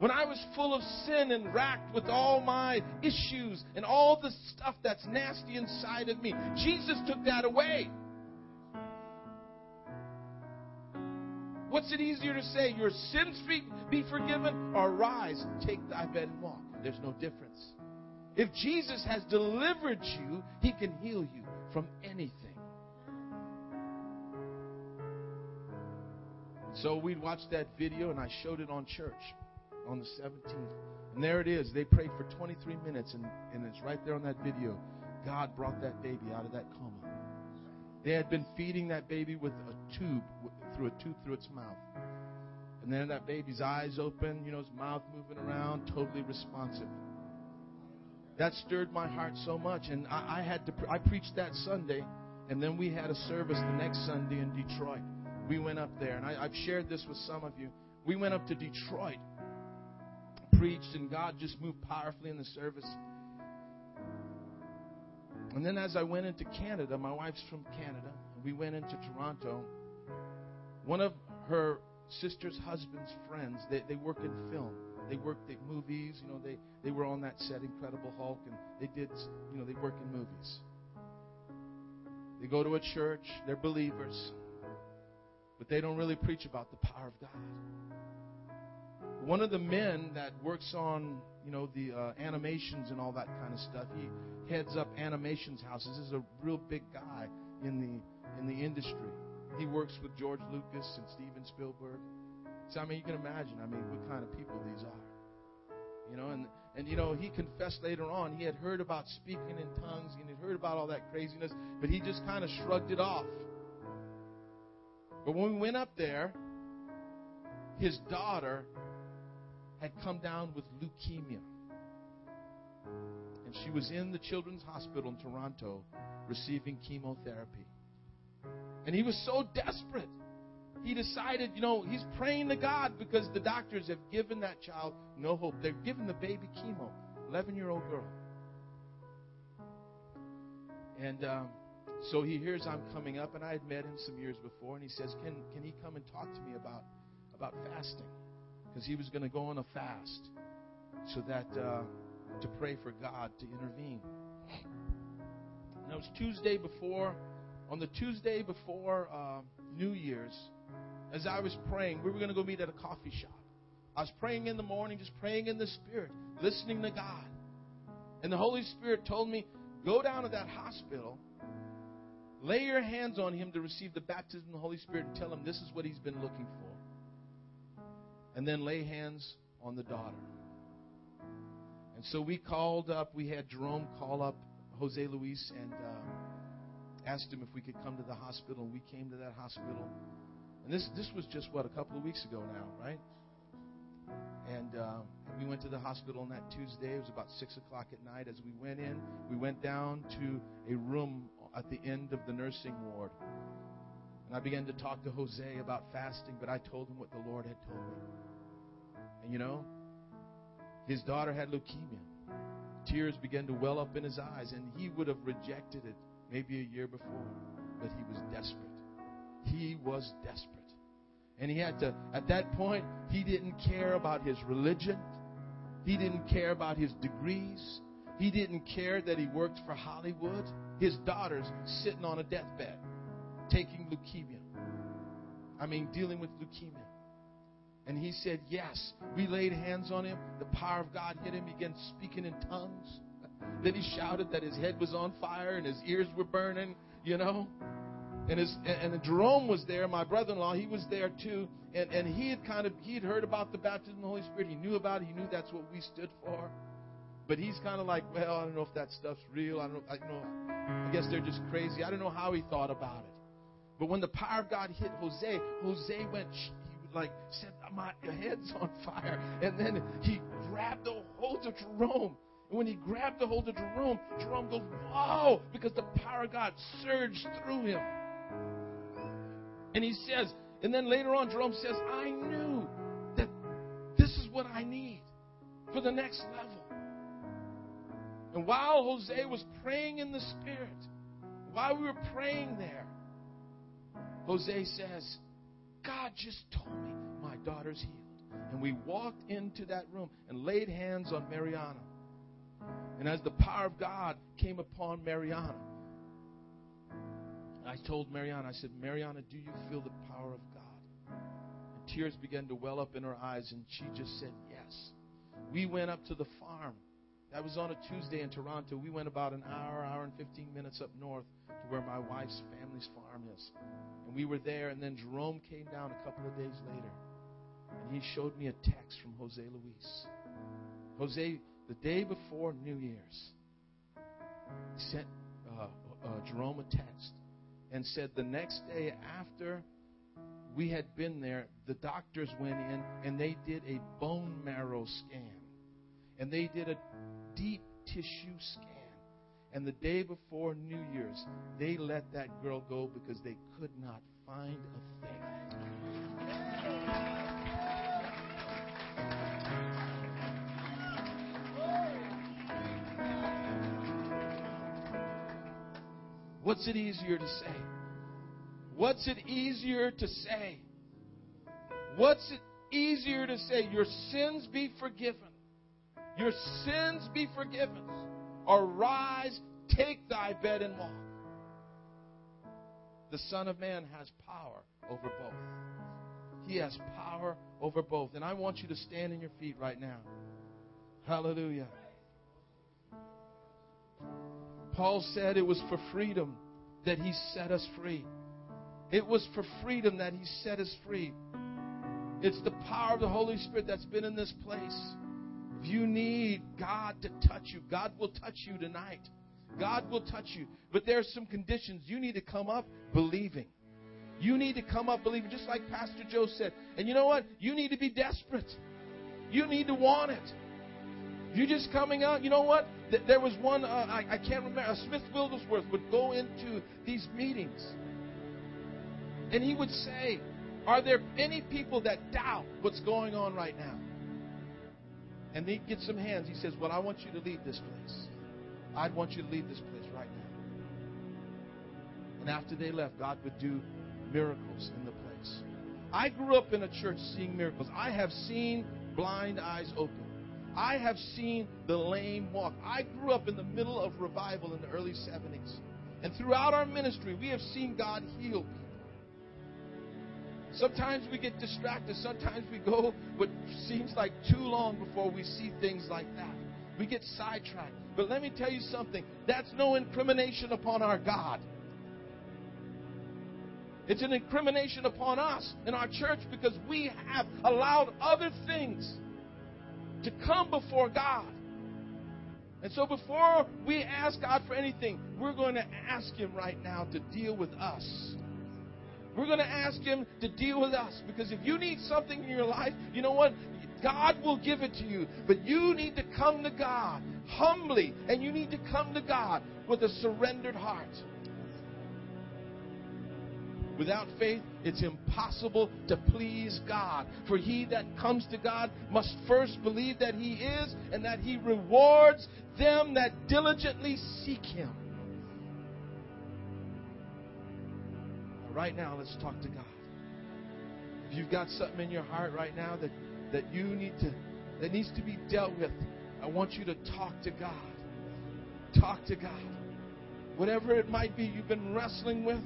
When I was full of sin and racked with all my issues and all the stuff that's nasty inside of me, Jesus took that away. What's it easier to say? Your sins be forgiven or rise, take thy bed and walk? There's no difference. If Jesus has delivered you, he can heal you from anything. So we watched that video and I showed it on church on the 17th. And there it is. They prayed for 23 minutes and, and it's right there on that video. God brought that baby out of that coma. They had been feeding that baby with a tube, through a tube through its mouth. And then that baby's eyes open, you know, his mouth moving around, totally responsive. That stirred my heart so much. And I, I had to, I preached that Sunday, and then we had a service the next Sunday in Detroit we went up there, and I, have shared this with some of you. We went up to Detroit, preached, and God just moved powerfully in the service. And then as I went into Canada, my wife's from Canada, we went into Toronto. One of her sister's husband's friends, they, they work in film. They worked at movies, you know, they, they were on that set, Incredible Hulk, and they did, you know, they work in movies. They go to a church, they're believers but they don't really preach about the power of God. One of the men that works on, you know, the uh, animations and all that kind of stuff, he heads up animations houses. This is a real big guy in the in the industry. He works with George Lucas and Steven Spielberg. So I mean, you can imagine. I mean, what kind of people these are. You know, and and you know, he confessed later on he had heard about speaking in tongues and he heard about all that craziness, but he just kind of shrugged it off. But when we went up there, his daughter had come down with leukemia. And she was in the Children's Hospital in Toronto receiving chemotherapy. And he was so desperate. He decided, you know, he's praying to God because the doctors have given that child no hope. They've given the baby chemo, 11 year old girl. And um, so he hears I'm coming up, and I had met him some years before, and he says, "Can can he come and talk to me about about fasting?" Because he was going to go on a fast, so that uh, to pray for God to intervene. And it was Tuesday before, on the Tuesday before uh, New Year's, as I was praying, we were going to go meet at a coffee shop. I was praying in the morning, just praying in the Spirit, listening to God. And the Holy Spirit told me, go down to that hospital, lay your hands on him to receive the baptism of the Holy Spirit, and tell him this is what he's been looking for. And then lay hands on the daughter. And so we called up, we had Jerome call up Jose Luis and uh, asked him if we could come to the hospital. And we came to that hospital. And this, this was just, what, a couple of weeks ago now, right? And uh, we went to the hospital on that Tuesday. It was about 6 o'clock at night. As we went in, we went down to a room at the end of the nursing ward. And I began to talk to Jose about fasting, but I told him what the Lord had told me. And you know, his daughter had leukemia. Tears began to well up in his eyes, and he would have rejected it maybe a year before, but he was desperate. He was desperate. And he had to, at that point, he didn't care about his religion. He didn't care about his degrees. He didn't care that he worked for Hollywood. His daughter's sitting on a deathbed, taking leukemia. I mean, dealing with leukemia. And he said, Yes. We laid hands on him. The power of God hit him. He began speaking in tongues. Then he shouted that his head was on fire and his ears were burning, you know. And his and Jerome was there, my brother-in-law, he was there too. And and he had kind of he had heard about the baptism of the Holy Spirit. He knew about it. He knew that's what we stood for. But he's kind of like, well, I don't know if that stuff's real. I don't know. I don't know. I guess they're just crazy. I don't know how he thought about it. But when the power of God hit Jose, Jose went He like said, "My head's on fire," and then he grabbed a hold of Jerome. And when he grabbed a hold of Jerome, Jerome goes, "Whoa!" Because the power of God surged through him. And he says, and then later on, Jerome says, "I knew that this is what I need for the next level." And while Jose was praying in the Spirit, while we were praying there, Jose says, God just told me my daughter's healed. And we walked into that room and laid hands on Mariana. And as the power of God came upon Mariana, I told Mariana, I said, Mariana, do you feel the power of God? And tears began to well up in her eyes, and she just said, Yes. We went up to the farm. That was on a Tuesday in Toronto. We went about an hour, hour and 15 minutes up north to where my wife's family's farm is. And we were there, and then Jerome came down a couple of days later, and he showed me a text from Jose Luis. Jose, the day before New Year's, sent uh, uh, Jerome a text and said the next day after we had been there, the doctors went in and they did a bone marrow scan. And they did a deep tissue scan. And the day before New Year's, they let that girl go because they could not find a thing. What's it easier to say? What's it easier to say? What's it easier to say? Your sins be forgiven. Your sins be forgiven. Arise, take thy bed and walk. The Son of Man has power over both. He has power over both. And I want you to stand in your feet right now. Hallelujah. Paul said it was for freedom that he set us free. It was for freedom that he set us free. It's the power of the Holy Spirit that's been in this place. You need God to touch you, God will touch you tonight. God will touch you. But there are some conditions. You need to come up believing. You need to come up believing, just like Pastor Joe said. And you know what? You need to be desperate. You need to want it. You just coming out. You know what? There was one. Uh, I, I can't remember. Uh, Smith Wigglesworth would go into these meetings, and he would say, "Are there any people that doubt what's going on right now?" And he'd get some hands. He says, "Well, I want you to leave this place. I'd want you to leave this place right now." And after they left, God would do miracles in the place. I grew up in a church seeing miracles. I have seen blind eyes open. I have seen the lame walk. I grew up in the middle of revival in the early 70s. And throughout our ministry, we have seen God heal people. Sometimes we get distracted. Sometimes we go what seems like too long before we see things like that. We get sidetracked. But let me tell you something that's no incrimination upon our God. It's an incrimination upon us and our church because we have allowed other things to come before God. And so before we ask God for anything, we're going to ask Him right now to deal with us. We're going to ask Him to deal with us because if you need something in your life, you know what? God will give it to you. But you need to come to God humbly and you need to come to God with a surrendered heart. Without faith, it's impossible to please God. For he that comes to God must first believe that he is and that he rewards them that diligently seek him. Right now, let's talk to God. If you've got something in your heart right now that, that you need to that needs to be dealt with, I want you to talk to God. Talk to God. Whatever it might be you've been wrestling with,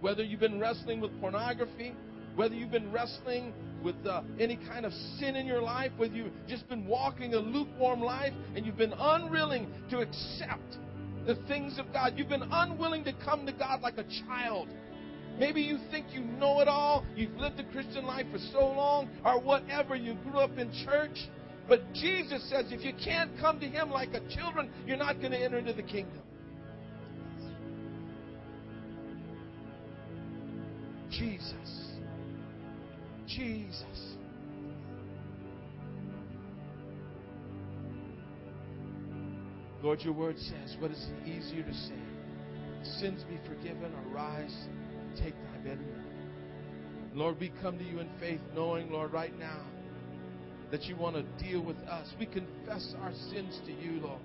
whether you've been wrestling with pornography, whether you've been wrestling with uh, any kind of sin in your life, whether you've just been walking a lukewarm life and you've been unwilling to accept the things of God, you've been unwilling to come to God like a child. Maybe you think you know it all, you've lived the Christian life for so long, or whatever, you grew up in church. But Jesus says if you can't come to Him like a children, you're not going to enter into the kingdom. Jesus. Jesus. Lord, your word says, what is easier to say? Sins be forgiven or rise, take thy bed. Lord, we come to you in faith, knowing, Lord, right now that you want to deal with us. We confess our sins to you, Lord.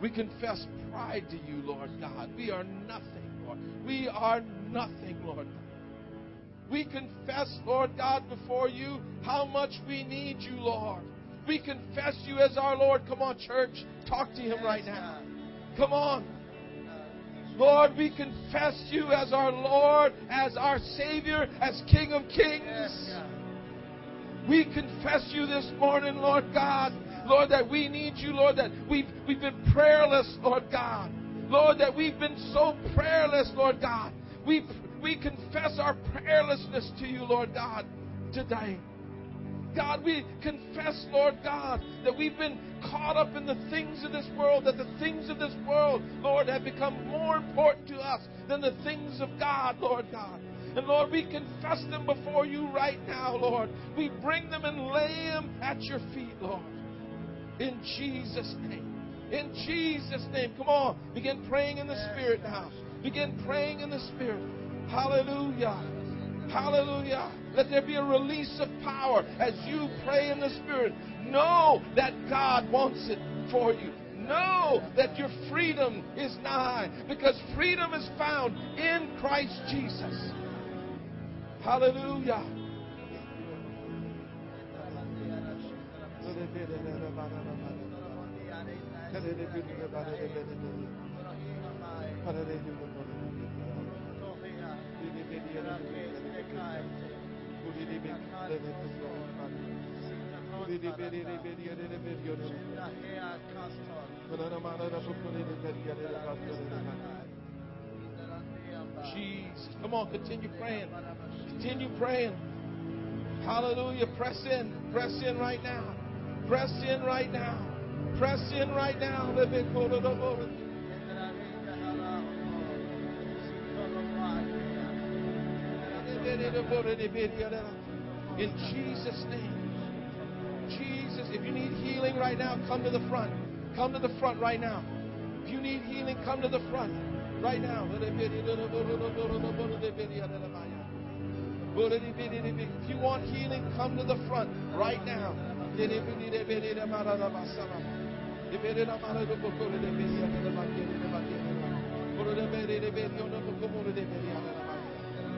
We confess pride to you, Lord God. We are nothing, Lord. We are nothing, Lord God. We confess, Lord God, before you how much we need you, Lord. We confess you as our Lord. Come on, church. Talk to him right now. Come on. Lord, we confess you as our Lord, as our Savior, as King of Kings. We confess you this morning, Lord God. Lord, that we need you, Lord, that we've, we've been prayerless, Lord God. Lord, that we've been so prayerless, Lord God. We, we confess our prayerlessness to you, Lord God, today. God, we confess, Lord God, that we've been caught up in the things of this world, that the things of this world, Lord, have become more important to us than the things of God, Lord God. And Lord, we confess them before you right now, Lord. We bring them and lay them at your feet, Lord. In Jesus' name. In Jesus' name. Come on. Begin praying in the Spirit now. Begin praying in the Spirit. Hallelujah. Hallelujah. Let there be a release of power as you pray in the Spirit. Know that God wants it for you. Know that your freedom is nigh because freedom is found in Christ Jesus. Hallelujah. Jesus. Come on, continue praying. Continue praying. Hallelujah. Press in. Press in right now. Press in right now. Press in right now. In Jesus' name. Jesus, if you need healing, right now, come to the front. Come to the front right now. If you need healing, come to the front right now. If you want healing, come to the front right now.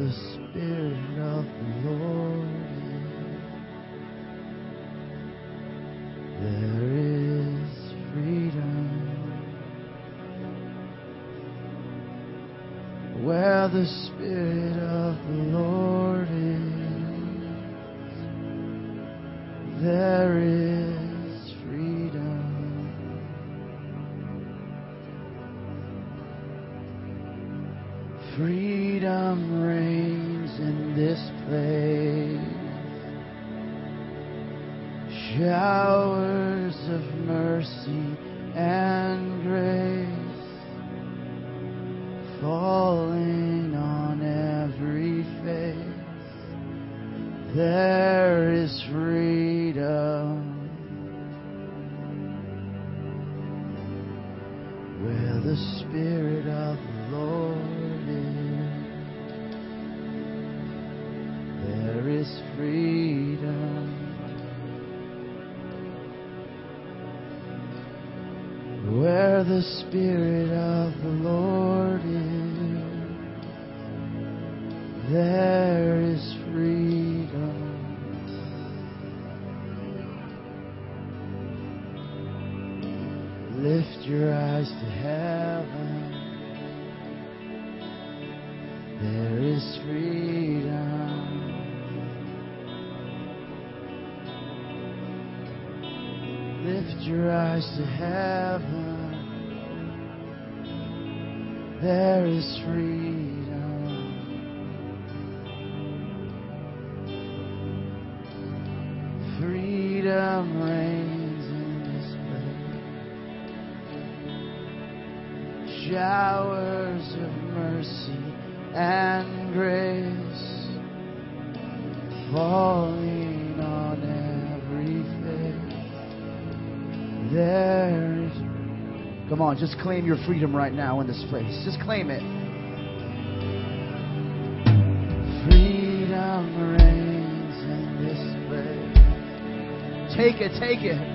the Spirit of the Lord is, there is freedom. Where the on, just claim your freedom right now in this place. Just claim it. Freedom reigns in this place. Take it, take it.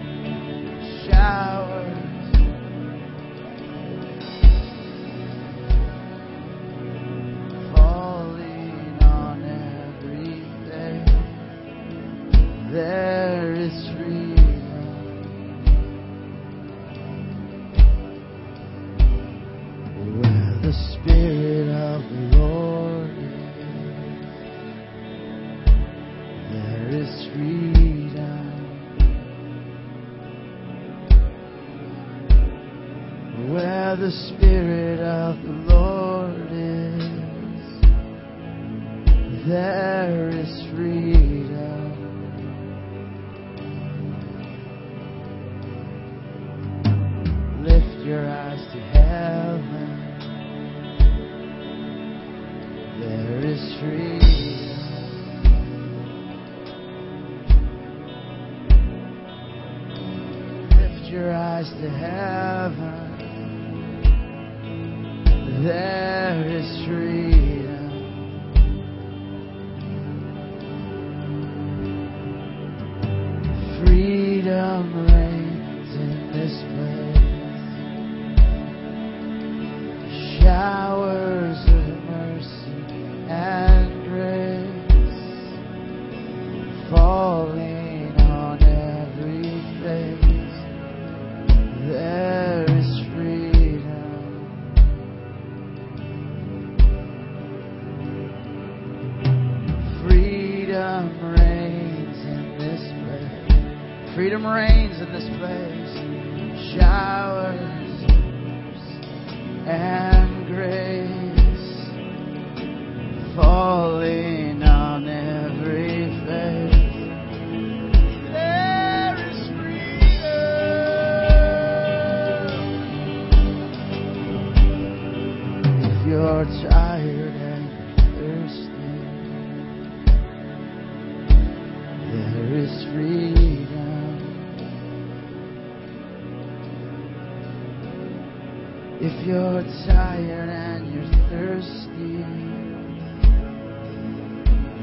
If you're tired and you're thirsty,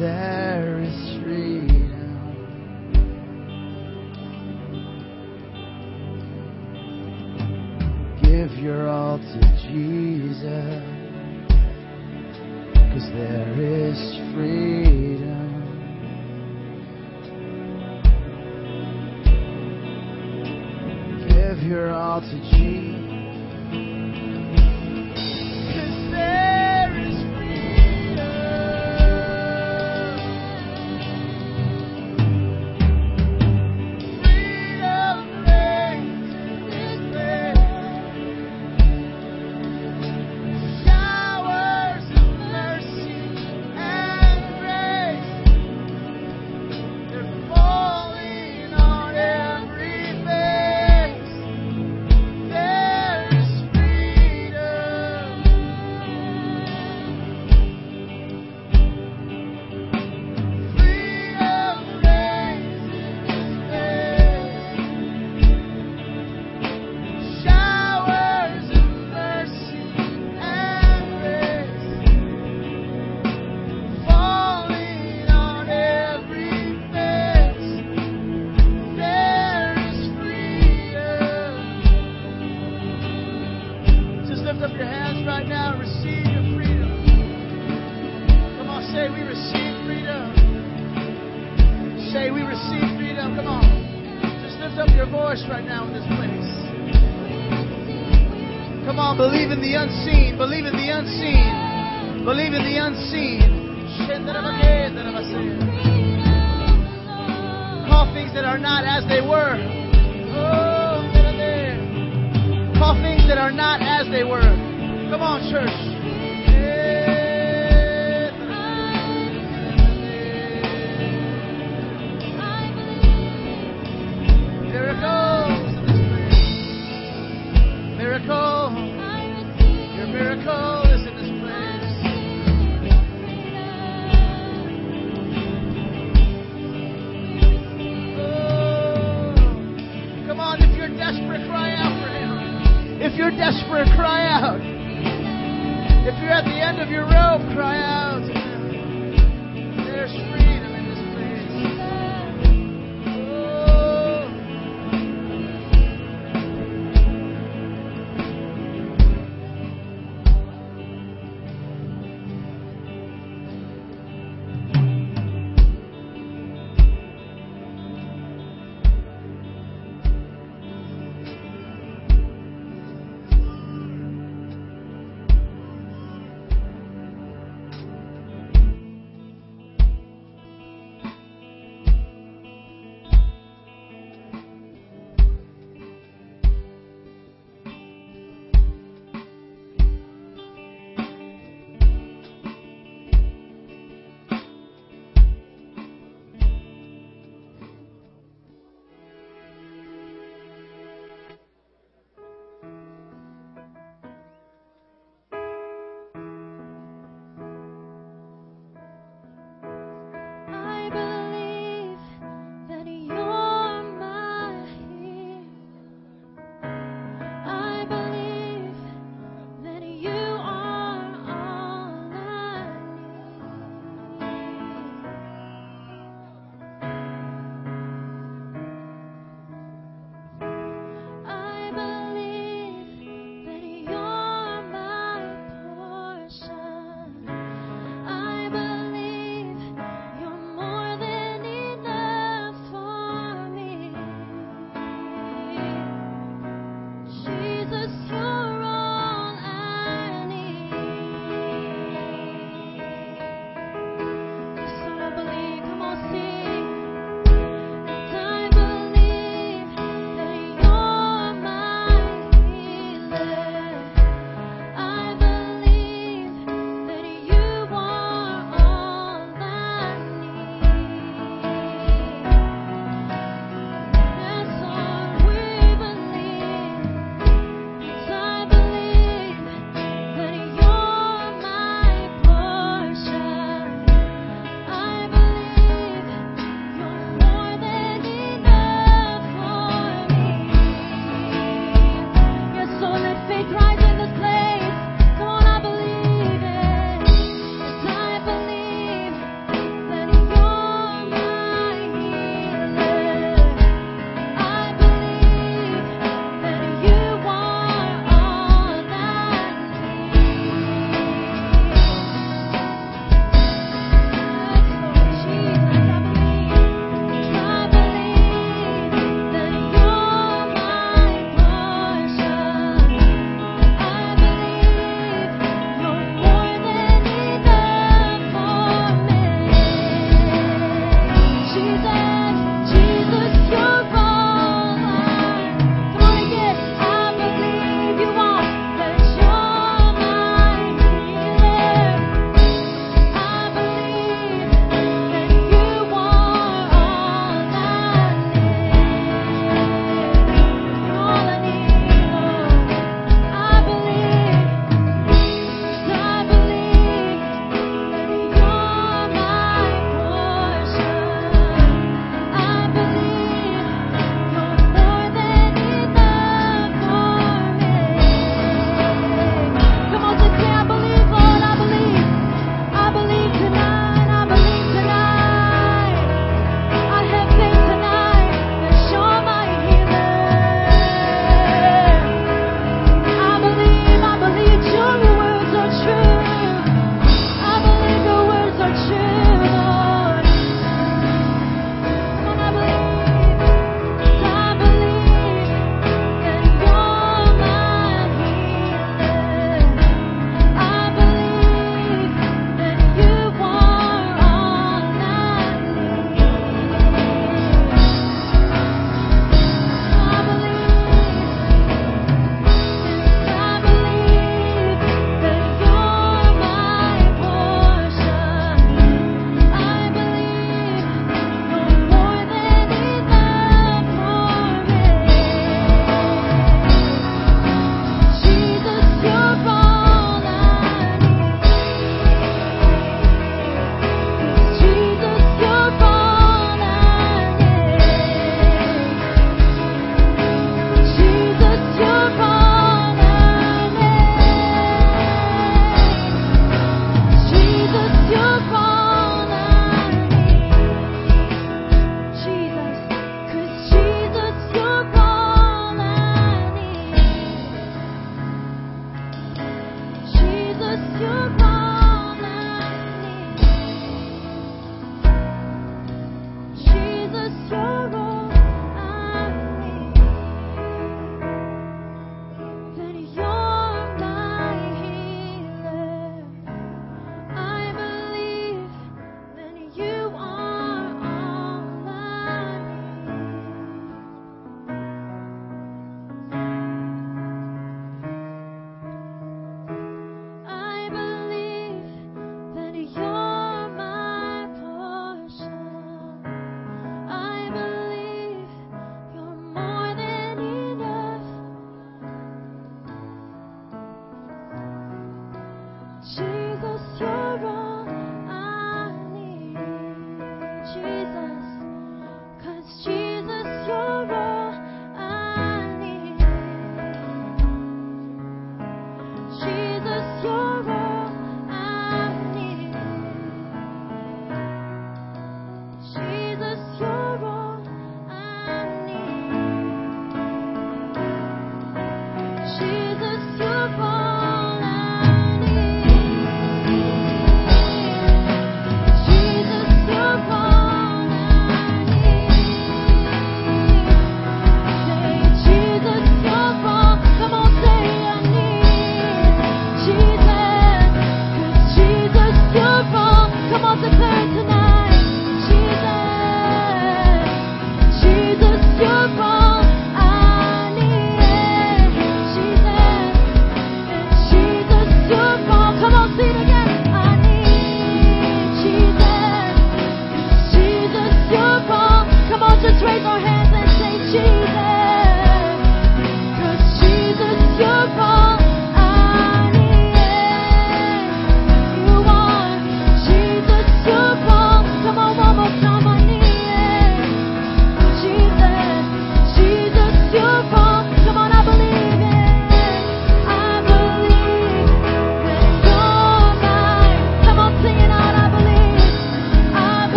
there is freedom. Give your all to Jesus, cause there is freedom. give your all to Jesus. See.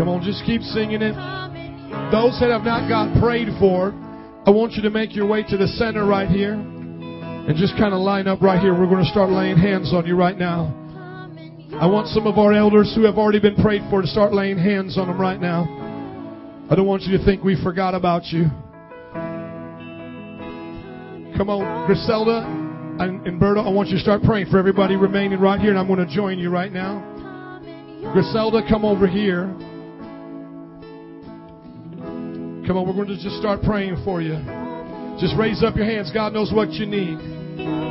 Come on, just keep singing it. Those that have not got prayed for, I want you to make your way to the center right here and just kind of line up right here. We're going to start laying hands on you right now. I want some of our elders who have already been prayed for to start laying hands on them right now. I don't want you to think we forgot about you. Come on, Griselda and, and Berta, I want you to start praying for everybody remaining right here, and I'm going to join you right now. Griselda, come over here. Come on, we're going to just start praying for you. Just raise up your hands. God knows what you need.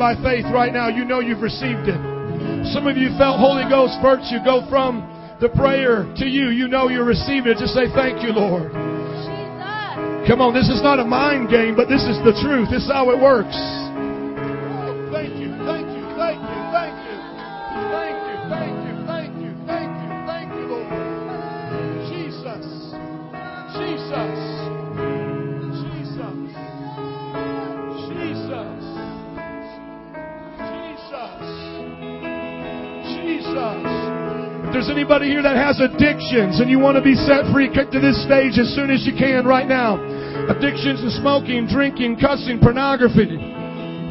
By faith right now. You know you've received it. Some of you felt Holy Ghost virtue go from the prayer to you. You know you're receiving it. Just say, Thank you, Lord. Come on, this is not a mind game, but this is the truth. This is how it works. Anybody here that has addictions and you want to be set free, cut to this stage as soon as you can right now. Addictions to smoking, drinking, cussing, pornography.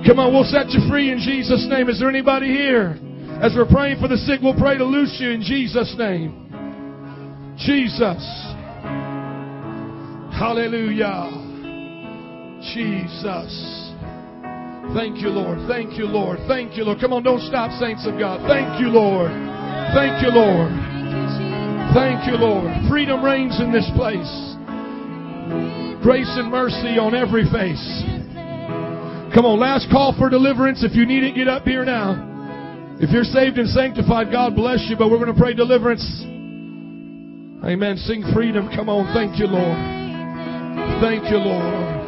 Come on, we'll set you free in Jesus' name. Is there anybody here? As we're praying for the sick, we'll pray to loose you in Jesus' name. Jesus. Hallelujah. Jesus. Thank you, Lord. Thank you, Lord. Thank you, Lord. Come on, don't stop, saints of God. Thank you, Lord. Thank you, Lord. Thank you, Lord. Freedom reigns in this place. Grace and mercy on every face. Come on, last call for deliverance. If you need it, get up here now. If you're saved and sanctified, God bless you, but we're going to pray deliverance. Amen. Sing freedom. Come on. Thank you, Lord. Thank you, Lord.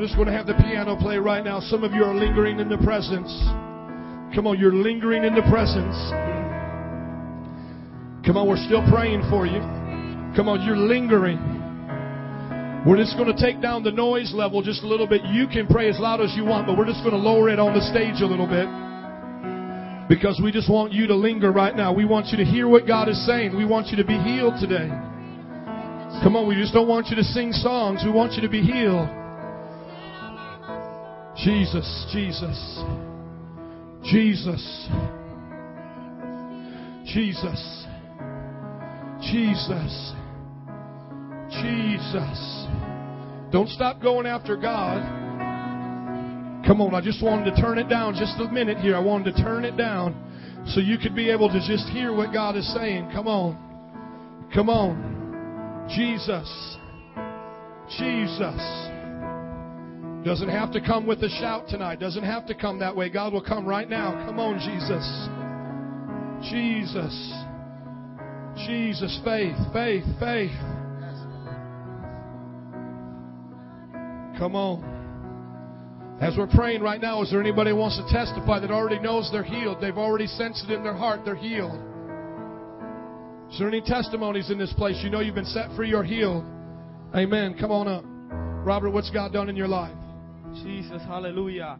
Just going to have the piano play right now. Some of you are lingering in the presence. Come on, you're lingering in the presence. Come on, we're still praying for you. Come on, you're lingering. We're just going to take down the noise level just a little bit. You can pray as loud as you want, but we're just going to lower it on the stage a little bit. Because we just want you to linger right now. We want you to hear what God is saying. We want you to be healed today. Come on, we just don't want you to sing songs. We want you to be healed. Jesus, Jesus, Jesus, Jesus, Jesus, Jesus. Don't stop going after God. Come on, I just wanted to turn it down just a minute here. I wanted to turn it down so you could be able to just hear what God is saying. Come on. Come on. Jesus. Jesus. Doesn't have to come with a shout tonight. Doesn't have to come that way. God will come right now. Come on, Jesus. Jesus. Jesus. Faith, faith, faith. Come on. As we're praying right now, is there anybody who wants to testify that already knows they're healed? They've already sensed it in their heart, they're healed. Is there any testimonies in this place? You know you've been set free or healed. Amen. Come on up. Robert, what's God done in your life? Jesus, hallelujah.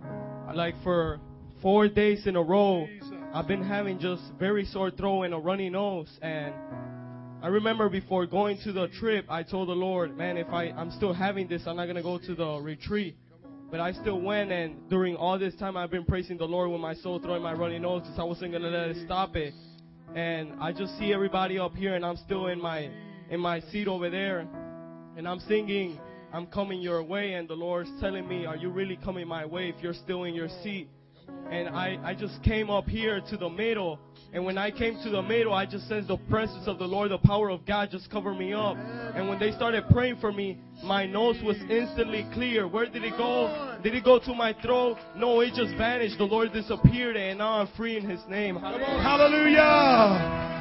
Like for four days in a row, I've been having just very sore throat and a runny nose. And I remember before going to the trip, I told the Lord, man, if I, I'm still having this, I'm not going to go to the retreat. But I still went, and during all this time, I've been praising the Lord with my sore throat and my runny nose because I wasn't going to let it stop it. And I just see everybody up here, and I'm still in my in my seat over there, and I'm singing, "I'm coming your way," and the Lord's telling me, "Are you really coming my way if you're still in your seat?" And I I just came up here to the middle, and when I came to the middle, I just sensed the presence of the Lord, the power of God just covered me up. And when they started praying for me, my nose was instantly clear. Where did it go? Did it go to my throat? No, it just vanished. The Lord disappeared, and now I'm free in His name. Hallelujah.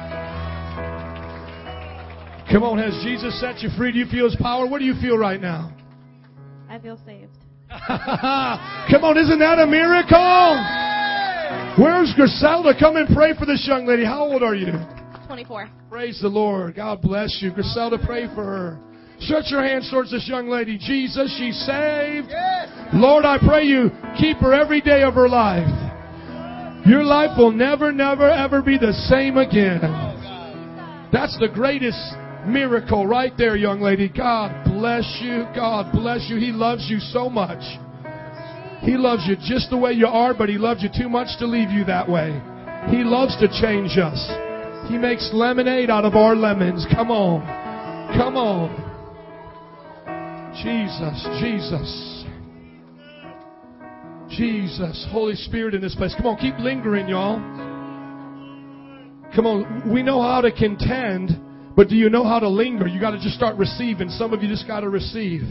Come on, has Jesus set you free? Do you feel His power? What do you feel right now? I feel saved. Come on, isn't that a miracle? Where's Griselda? Come and pray for this young lady. How old are you? 24. Praise the Lord. God bless you. Griselda, pray for her. Stretch your hands towards this young lady. Jesus, she's saved. Lord, I pray you keep her every day of her life. Your life will never, never, ever be the same again. Oh, That's the greatest miracle right there, young lady. God bless you. God bless you. He loves you so much. He loves you just the way you are, but He loves you too much to leave you that way. He loves to change us. He makes lemonade out of our lemons. Come on. Come on. Jesus, Jesus. Jesus. Holy Spirit in this place. Come on, keep lingering, y'all. Come on. We know how to contend, but do you know how to linger? You got to just start receiving. Some of you just got to receive.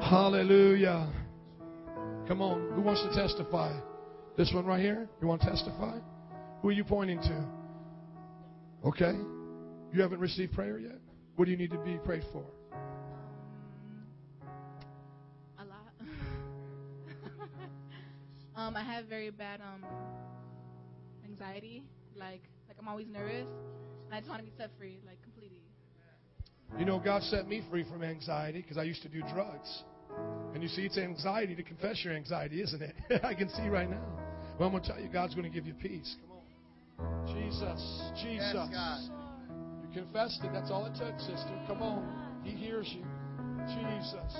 Hallelujah. Hallelujah. Come on. Who wants to testify? This one right here? You want to testify? Who are you pointing to? Okay. You haven't received prayer yet? What do you need to be prayed for? A lot. um, I have very bad um anxiety. Like like I'm always nervous. And I just want to be set free, like completely. You know, God set me free from anxiety because I used to do drugs. And you see, it's anxiety to confess your anxiety, isn't it? I can see right now. But I'm going to tell you, God's going to give you peace. Come on. Jesus, Jesus. You confessed it. That's all it took, sister. Come on. He hears you. Jesus.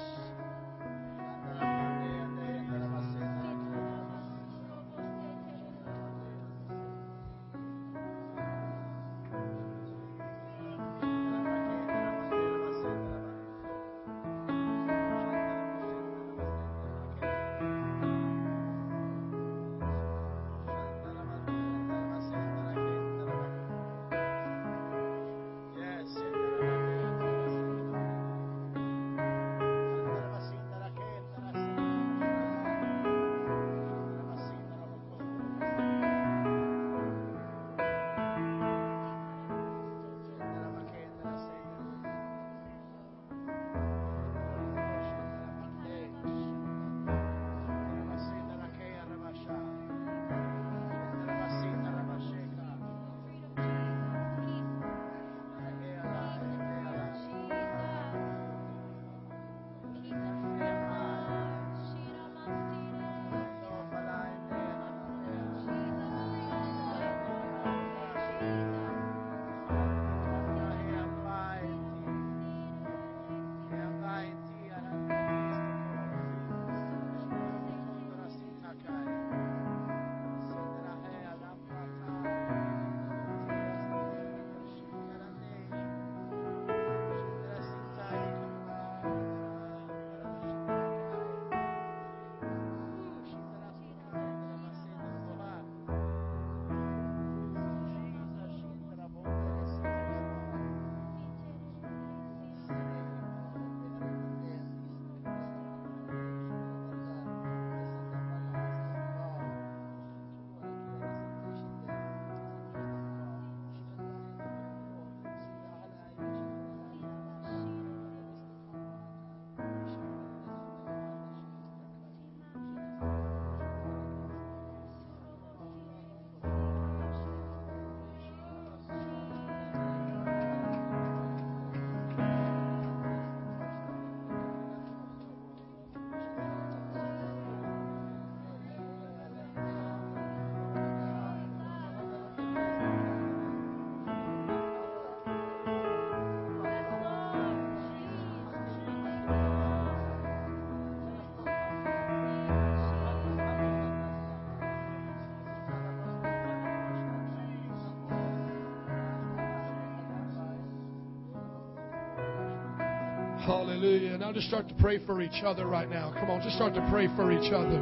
Hallelujah. Now just start to pray for each other right now. Come on, just start to pray for each other.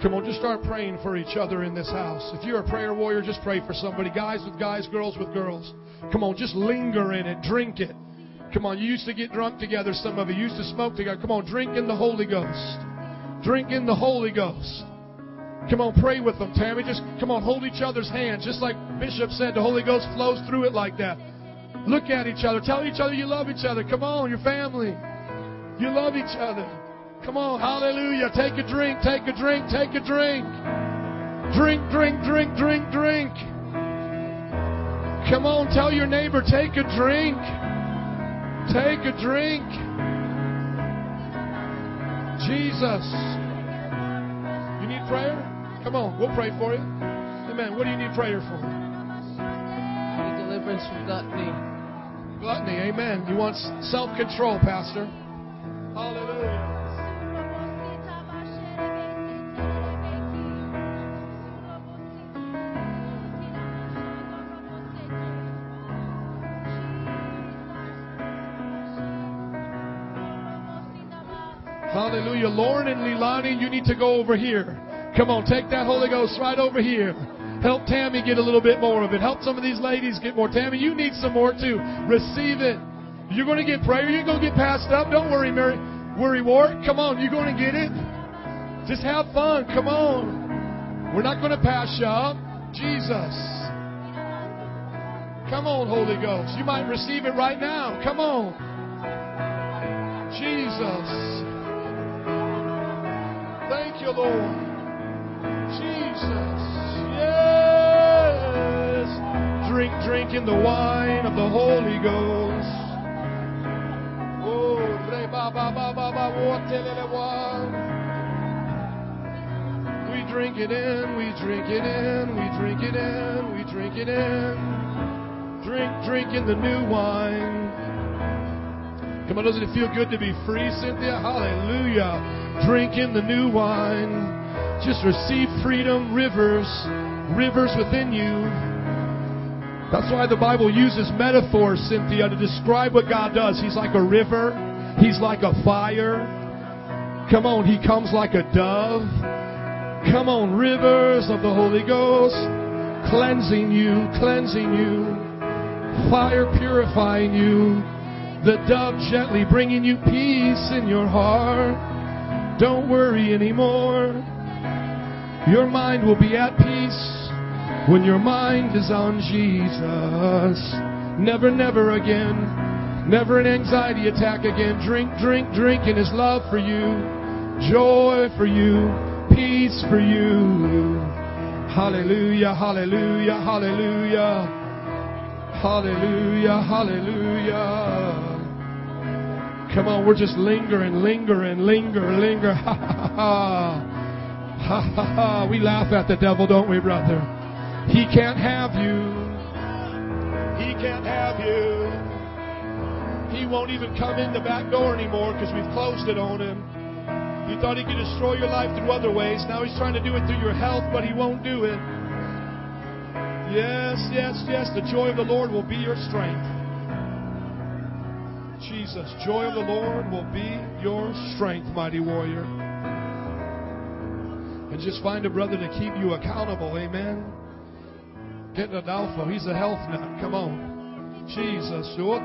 Come on, just start praying for each other in this house. If you're a prayer warrior, just pray for somebody. Guys with guys, girls with girls. Come on, just linger in it. Drink it. Come on, you used to get drunk together, some of you used to smoke together. Come on, drink in the Holy Ghost. Drink in the Holy Ghost. Come on, pray with them, Tammy. Just come on, hold each other's hands. Just like Bishop said, the Holy Ghost flows through it like that. Look at each other. Tell each other you love each other. Come on, your family. You love each other. Come on, hallelujah. Take a drink, take a drink, take a drink. Drink, drink, drink, drink, drink. Come on, tell your neighbor, take a drink. Take a drink. Jesus. You need prayer? Come on, we'll pray for you. Amen. What do you need prayer for? Deliverance from gluttony. Gluttony, amen. You want self control, Pastor. Hallelujah. Hallelujah. Lauren and Lilani, you need to go over here. Come on, take that Holy Ghost right over here. Help Tammy get a little bit more of it. Help some of these ladies get more. Tammy, you need some more too. Receive it. You're going to get prayer. You're going to get passed up. Don't worry, Mary. Worry, Ward. Come on, you're going to get it. Just have fun. Come on. We're not going to pass you up. Jesus. Come on, Holy Ghost. You might receive it right now. Come on. Jesus. Thank you, Lord. Jesus. Yes. Drink, drink in the wine of the Holy Ghost. We drink it in, we drink it in, we drink it in, we drink it in. Drink, drink in the new wine. Come on, doesn't it feel good to be free, Cynthia? Hallelujah. Drink in the new wine. Just receive freedom, rivers, rivers within you. That's why the Bible uses metaphors, Cynthia, to describe what God does. He's like a river, He's like a fire. Come on, He comes like a dove. Come on, rivers of the Holy Ghost, cleansing you, cleansing you, fire purifying you, the dove gently bringing you peace in your heart. Don't worry anymore. Your mind will be at peace when your mind is on Jesus. Never, never again. Never an anxiety attack again. Drink, drink, drink in His love for you. Joy for you. Peace for you. Hallelujah, hallelujah, hallelujah. Hallelujah, hallelujah. Come on, we're just lingering, lingering, linger, linger. Ha ha ha. Ha ha ha. We laugh at the devil, don't we, brother? He can't have you. He can't have you. He won't even come in the back door anymore because we've closed it on him. He thought he could destroy your life through other ways. Now he's trying to do it through your health, but he won't do it. Yes, yes, yes. The joy of the Lord will be your strength. Jesus, joy of the Lord will be your strength, mighty warrior. And just find a brother to keep you accountable. Amen. Get Adolfo. He's a health nut. Come on. Jesus. Oh,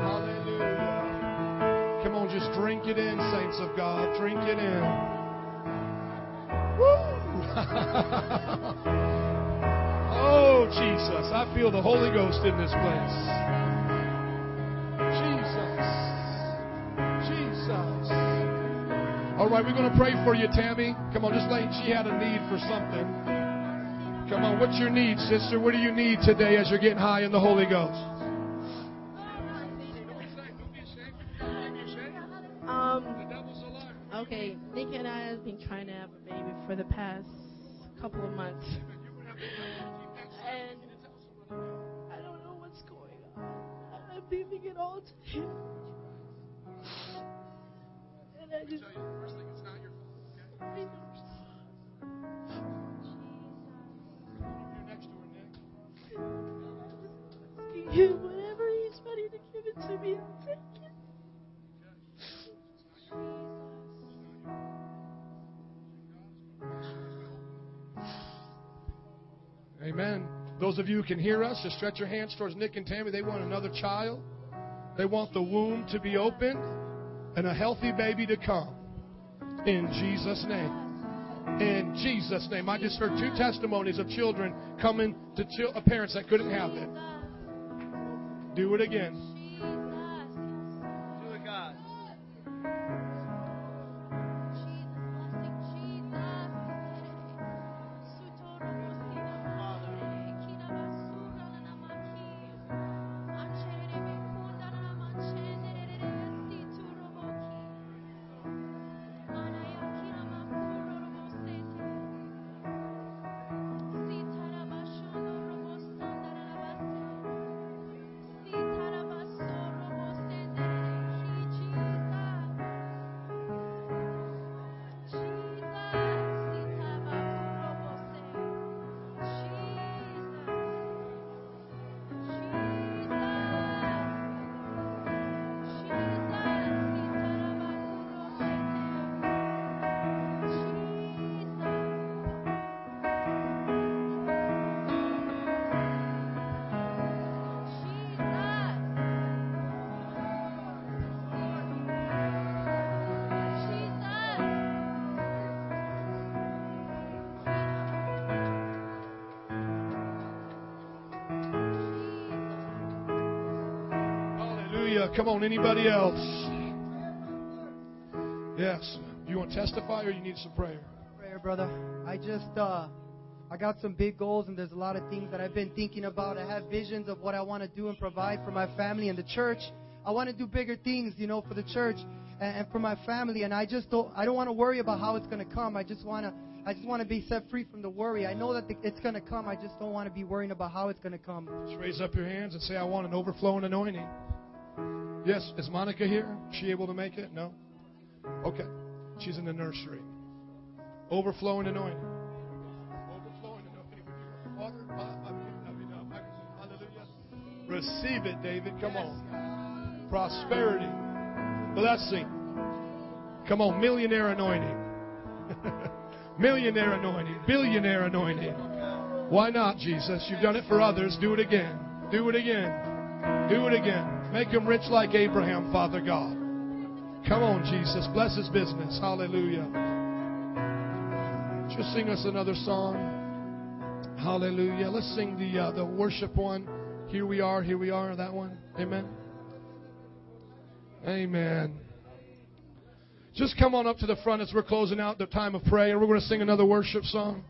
Hallelujah. Come on, just drink it in, saints of God. Drink it in. Woo! Jesus. I feel the Holy Ghost in this place. Jesus. Jesus. All right, we're going to pray for you, Tammy. Come on, just like she had a need for something. Come on, what's your need, sister? What do you need today as you're getting high in the Holy Ghost? Um, okay, Nikki and I have been trying to have a baby for the past couple of months. Leaving it all to him. And I just. Whatever he's ready to give it to me, I'll take it. Amen. Those of you who can hear us, just stretch your hands towards Nick and Tammy. They want another child. They want the womb to be opened and a healthy baby to come. In Jesus' name. In Jesus' name. I just heard two testimonies of children coming to parents that couldn't have it. Do it again. Come on, anybody else? Yes. You want to testify or you need some prayer? prayer, brother. I just uh I got some big goals and there's a lot of things that I've been thinking about. I have visions of what I want to do and provide for my family and the church. I want to do bigger things, you know, for the church and, and for my family and I just don't I don't want to worry about how it's going to come. I just want to I just want to be set free from the worry. I know that the, it's going to come. I just don't want to be worrying about how it's going to come. Just raise up your hands and say, I want an overflowing anointing. Yes. Is Monica here? She able to make it? No? Okay. She's in the nursery. Overflowing anointing. Overflowing anointing. Water? Uh, Hallelujah. Receive it, David. Come on. Prosperity. Blessing. Come on. Millionaire anointing. Millionaire anointing. Billionaire anointing. Why not, Jesus? You've done it for others. Do it again. Do it again. Do it again. Make him rich like Abraham, Father God. Come on, Jesus. Bless his business. Hallelujah. Just sing us another song. Hallelujah. Let's sing the uh, the worship one. Here we are. Here we are. That one. Amen. Amen. Just come on up to the front as we're closing out the time of prayer. We're going to sing another worship song.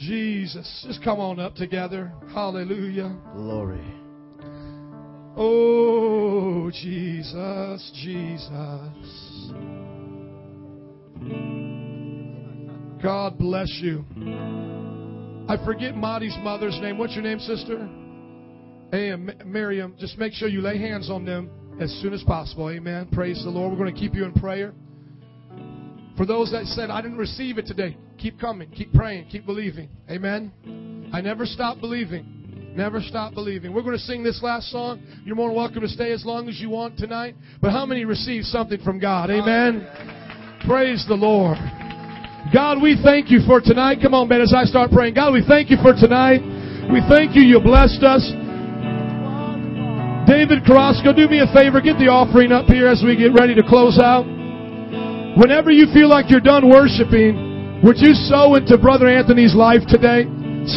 Jesus. Just come on up together. Hallelujah. Glory. Oh, Jesus, Jesus. God bless you. I forget Marty's mother's name. What's your name, sister? M- Miriam, just make sure you lay hands on them as soon as possible. Amen. Praise the Lord. We're going to keep you in prayer. For those that said, I didn't receive it today, keep coming, keep praying, keep believing. Amen. I never stop believing. Never stop believing. We're going to sing this last song. You're more than welcome to stay as long as you want tonight. But how many received something from God? Amen. Praise the Lord. God, we thank you for tonight. Come on, man, as I start praying. God, we thank you for tonight. We thank you. You blessed us. David Carrasco, do me a favor. Get the offering up here as we get ready to close out. Whenever you feel like you're done worshiping, would you sow into Brother Anthony's life today?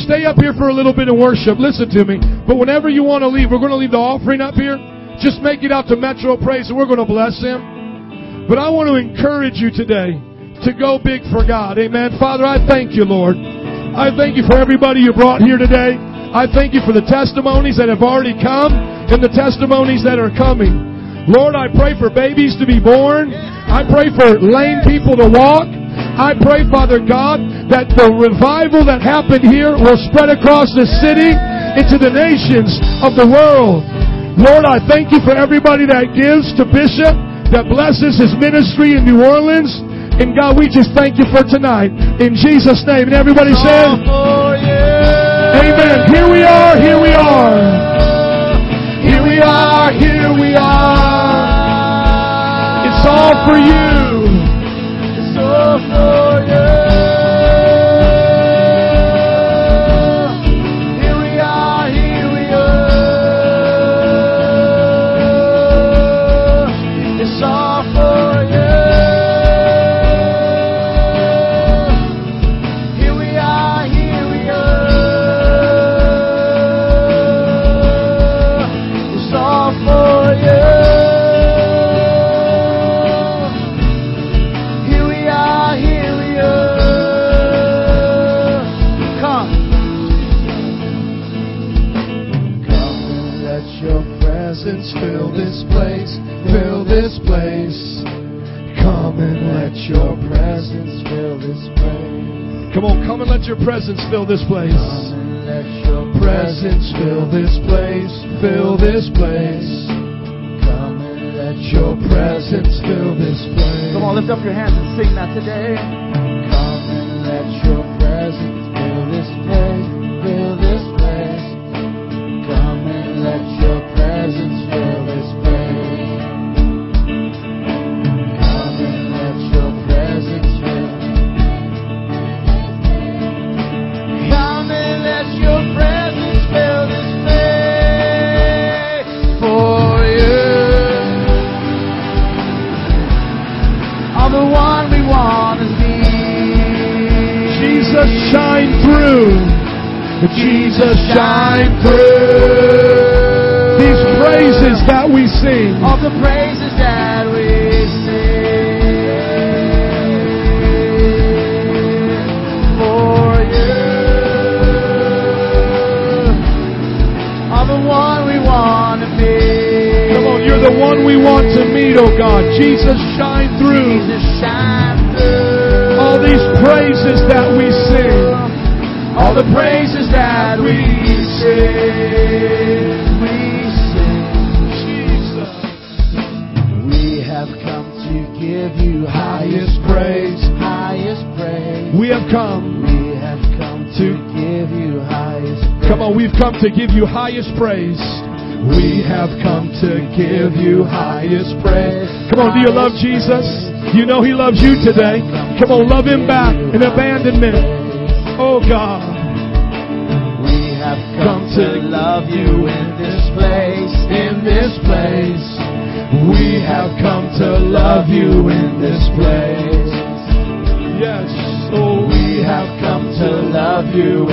Stay up here for a little bit of worship. Listen to me. But whenever you want to leave, we're going to leave the offering up here. Just make it out to Metro Praise and we're going to bless him. But I want to encourage you today to go big for God. Amen. Father, I thank you, Lord. I thank you for everybody you brought here today. I thank you for the testimonies that have already come and the testimonies that are coming. Lord, I pray for babies to be born. I pray for lame people to walk. I pray, Father God, that the revival that happened here will spread across the city into the nations of the world. Lord, I thank you for everybody that gives to Bishop, that blesses his ministry in New Orleans. And God, we just thank you for tonight. In Jesus' name. And everybody said, oh, Amen. Here we are, here we are. Here we are, here we are. For you. Your presence fill this place. Let your Presence fill this place, fill this place. Come and let Your presence fill this place. Come on, lift up your hands and sing that today. Come and let your through. These praises that we sing. All the praises that we sing for you. All the one we want to be. Come on, you're the one we want to meet, oh God. Jesus shine through. Jesus shine through. All these praises that we sing. All the praises to give you highest praise. We have come to give you highest praise. Come on, do you love Jesus? You know He loves you today. Come on, love Him back in abandonment. Oh God. We have come to love you in this place, in this place. We have come to love you in this place. Yes, oh, We have come to love you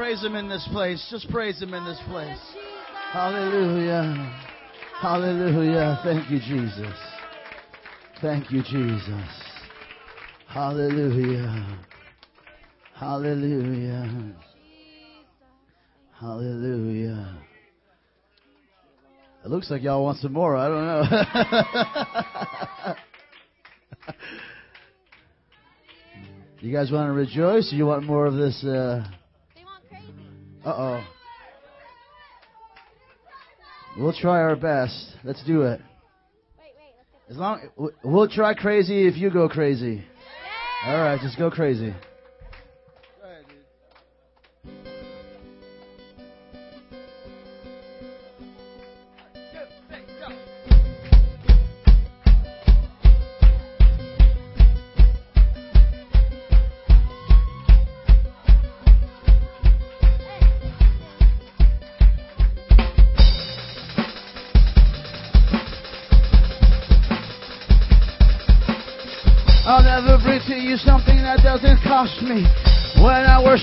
praise Him in this place. Just praise Him in this place. Hallelujah. Hallelujah. Thank you, Jesus. Thank you, Jesus. Hallelujah. Hallelujah. Hallelujah. It looks like y'all want some more. I don't know. you guys want to rejoice? Or you want more of this? Uh We'll try our best. Let's do it. As long we'll try crazy if you go crazy. All right, just go crazy.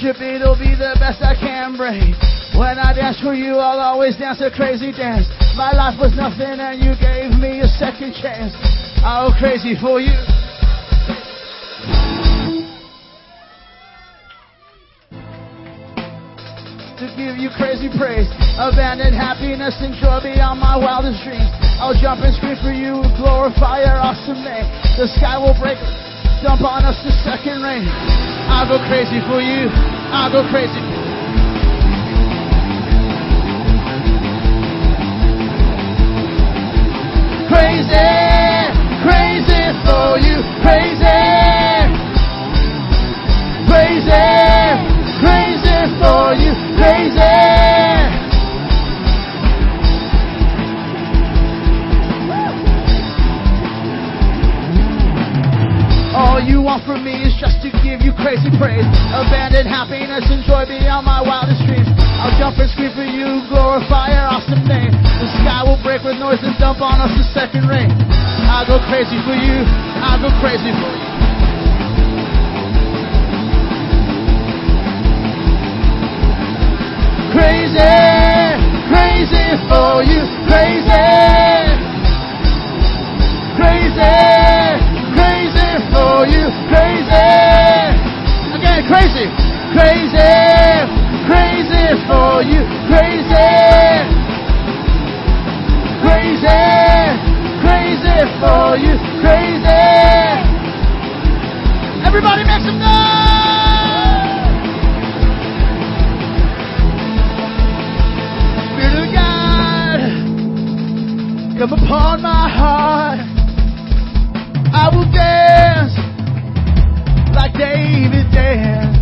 worship, it'll be the best I can bring. When I dance for you, I'll always dance a crazy dance. My life was nothing and you gave me a second chance. I'm crazy for you. to give you crazy praise. Abandon happiness and joy beyond my wildest dreams. I'll jump and scream for you, glorify your awesome name. The sky will break, dump on us the second rain. I'll go crazy for you. I'll go crazy. Crazy, crazy crazy praise. Abandoned happiness and joy beyond my wildest dreams. I'll jump and scream for you, glorify your awesome name. The sky will break with noise and dump on us the second rain. I'll go crazy for you. I'll go crazy for you. Crazy, crazy for you, crazy, crazy, crazy for you, crazy. Crazy, crazy, crazy for you, crazy, crazy, crazy for you, crazy. Everybody make some noise! Spirit of God, come upon my heart. I will dance like David danced.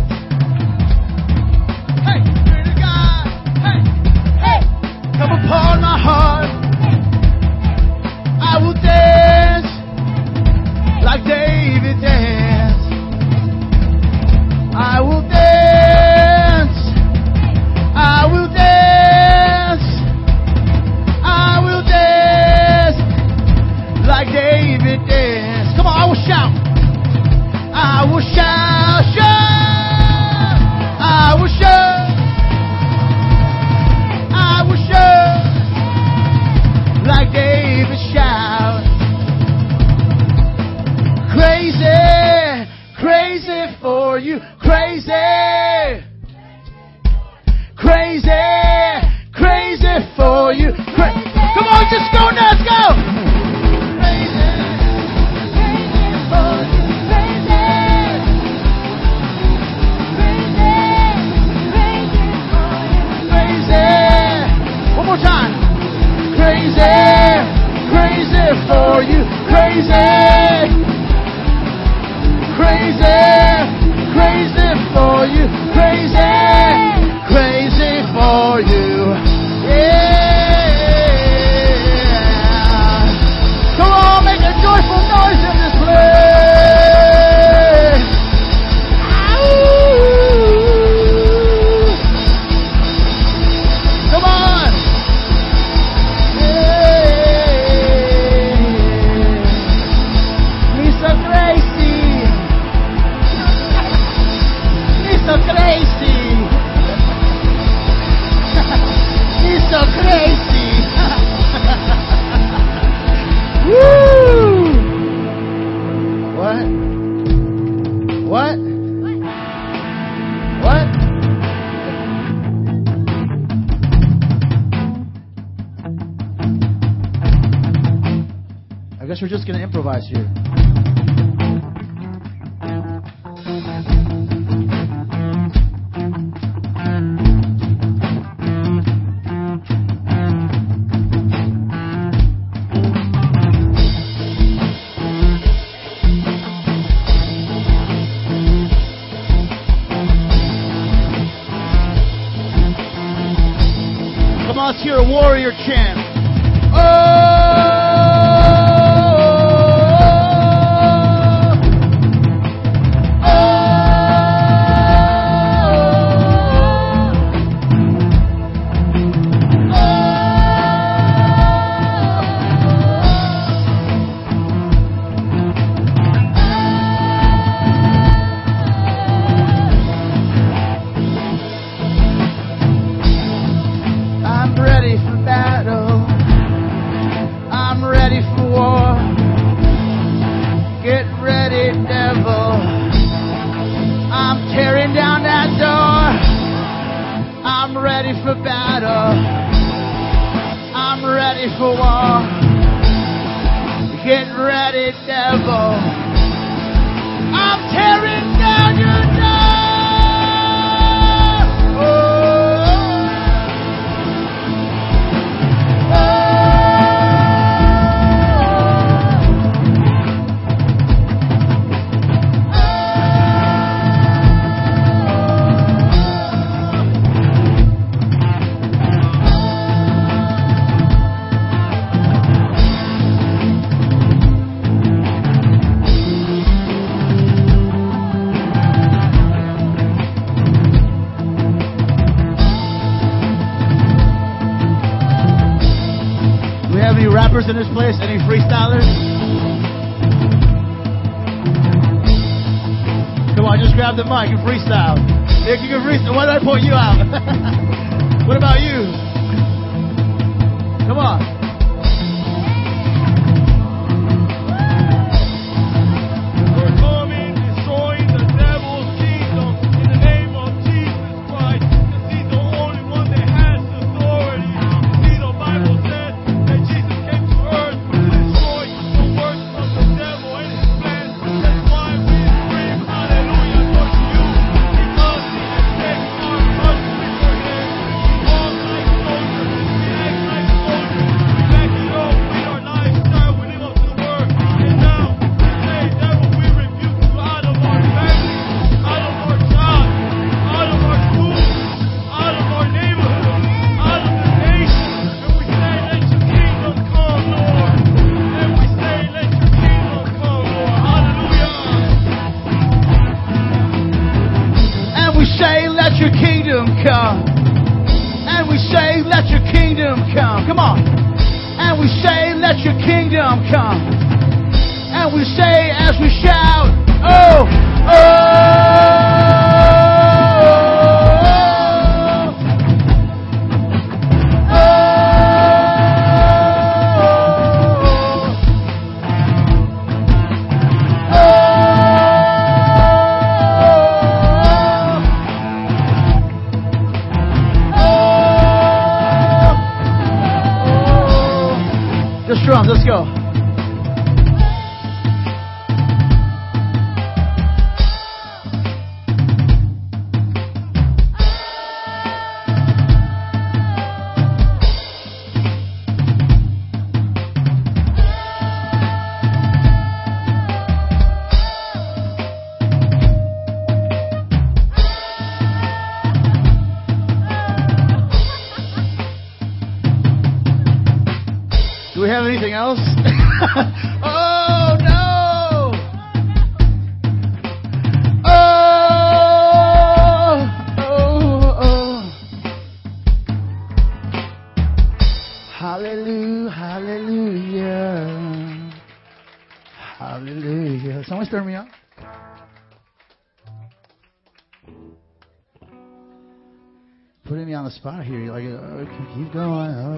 putting me on the spot here. You're like, uh, okay, keep going. Oh,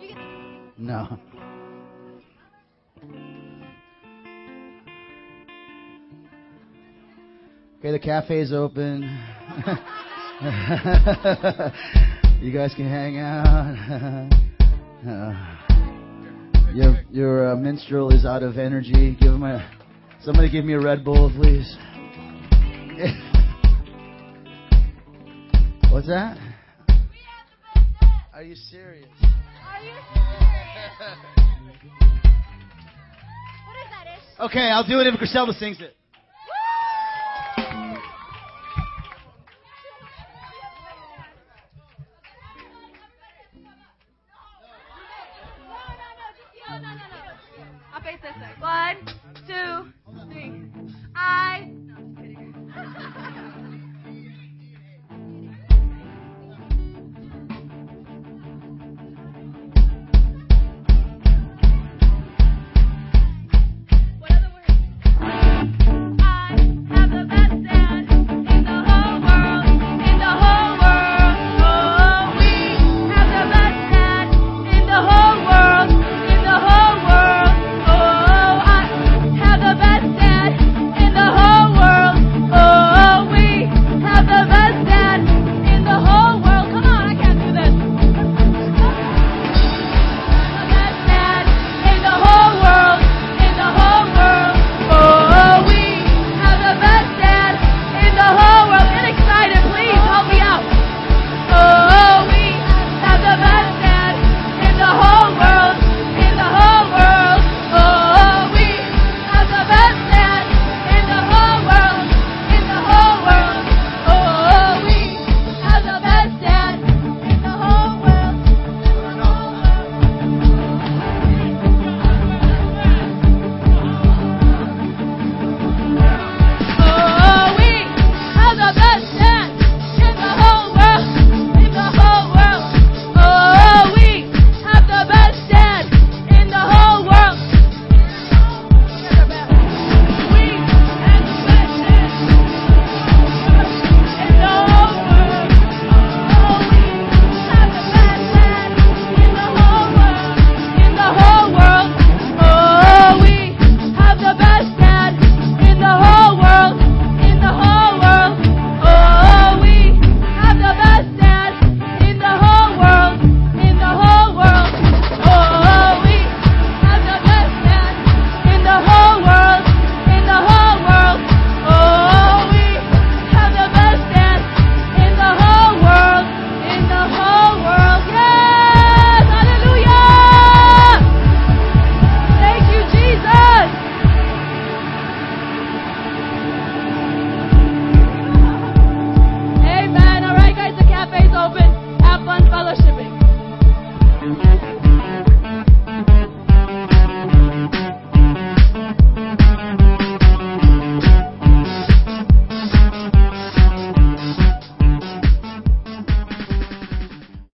yeah. No. Okay, the cafe's open. you guys can hang out. Uh, your your uh, minstrel is out of energy. Give him a somebody give me a Red Bull, please. What's that? Are you serious? Are you serious? What is that, okay, I'll do it if Griselda sings it. One, two, three. I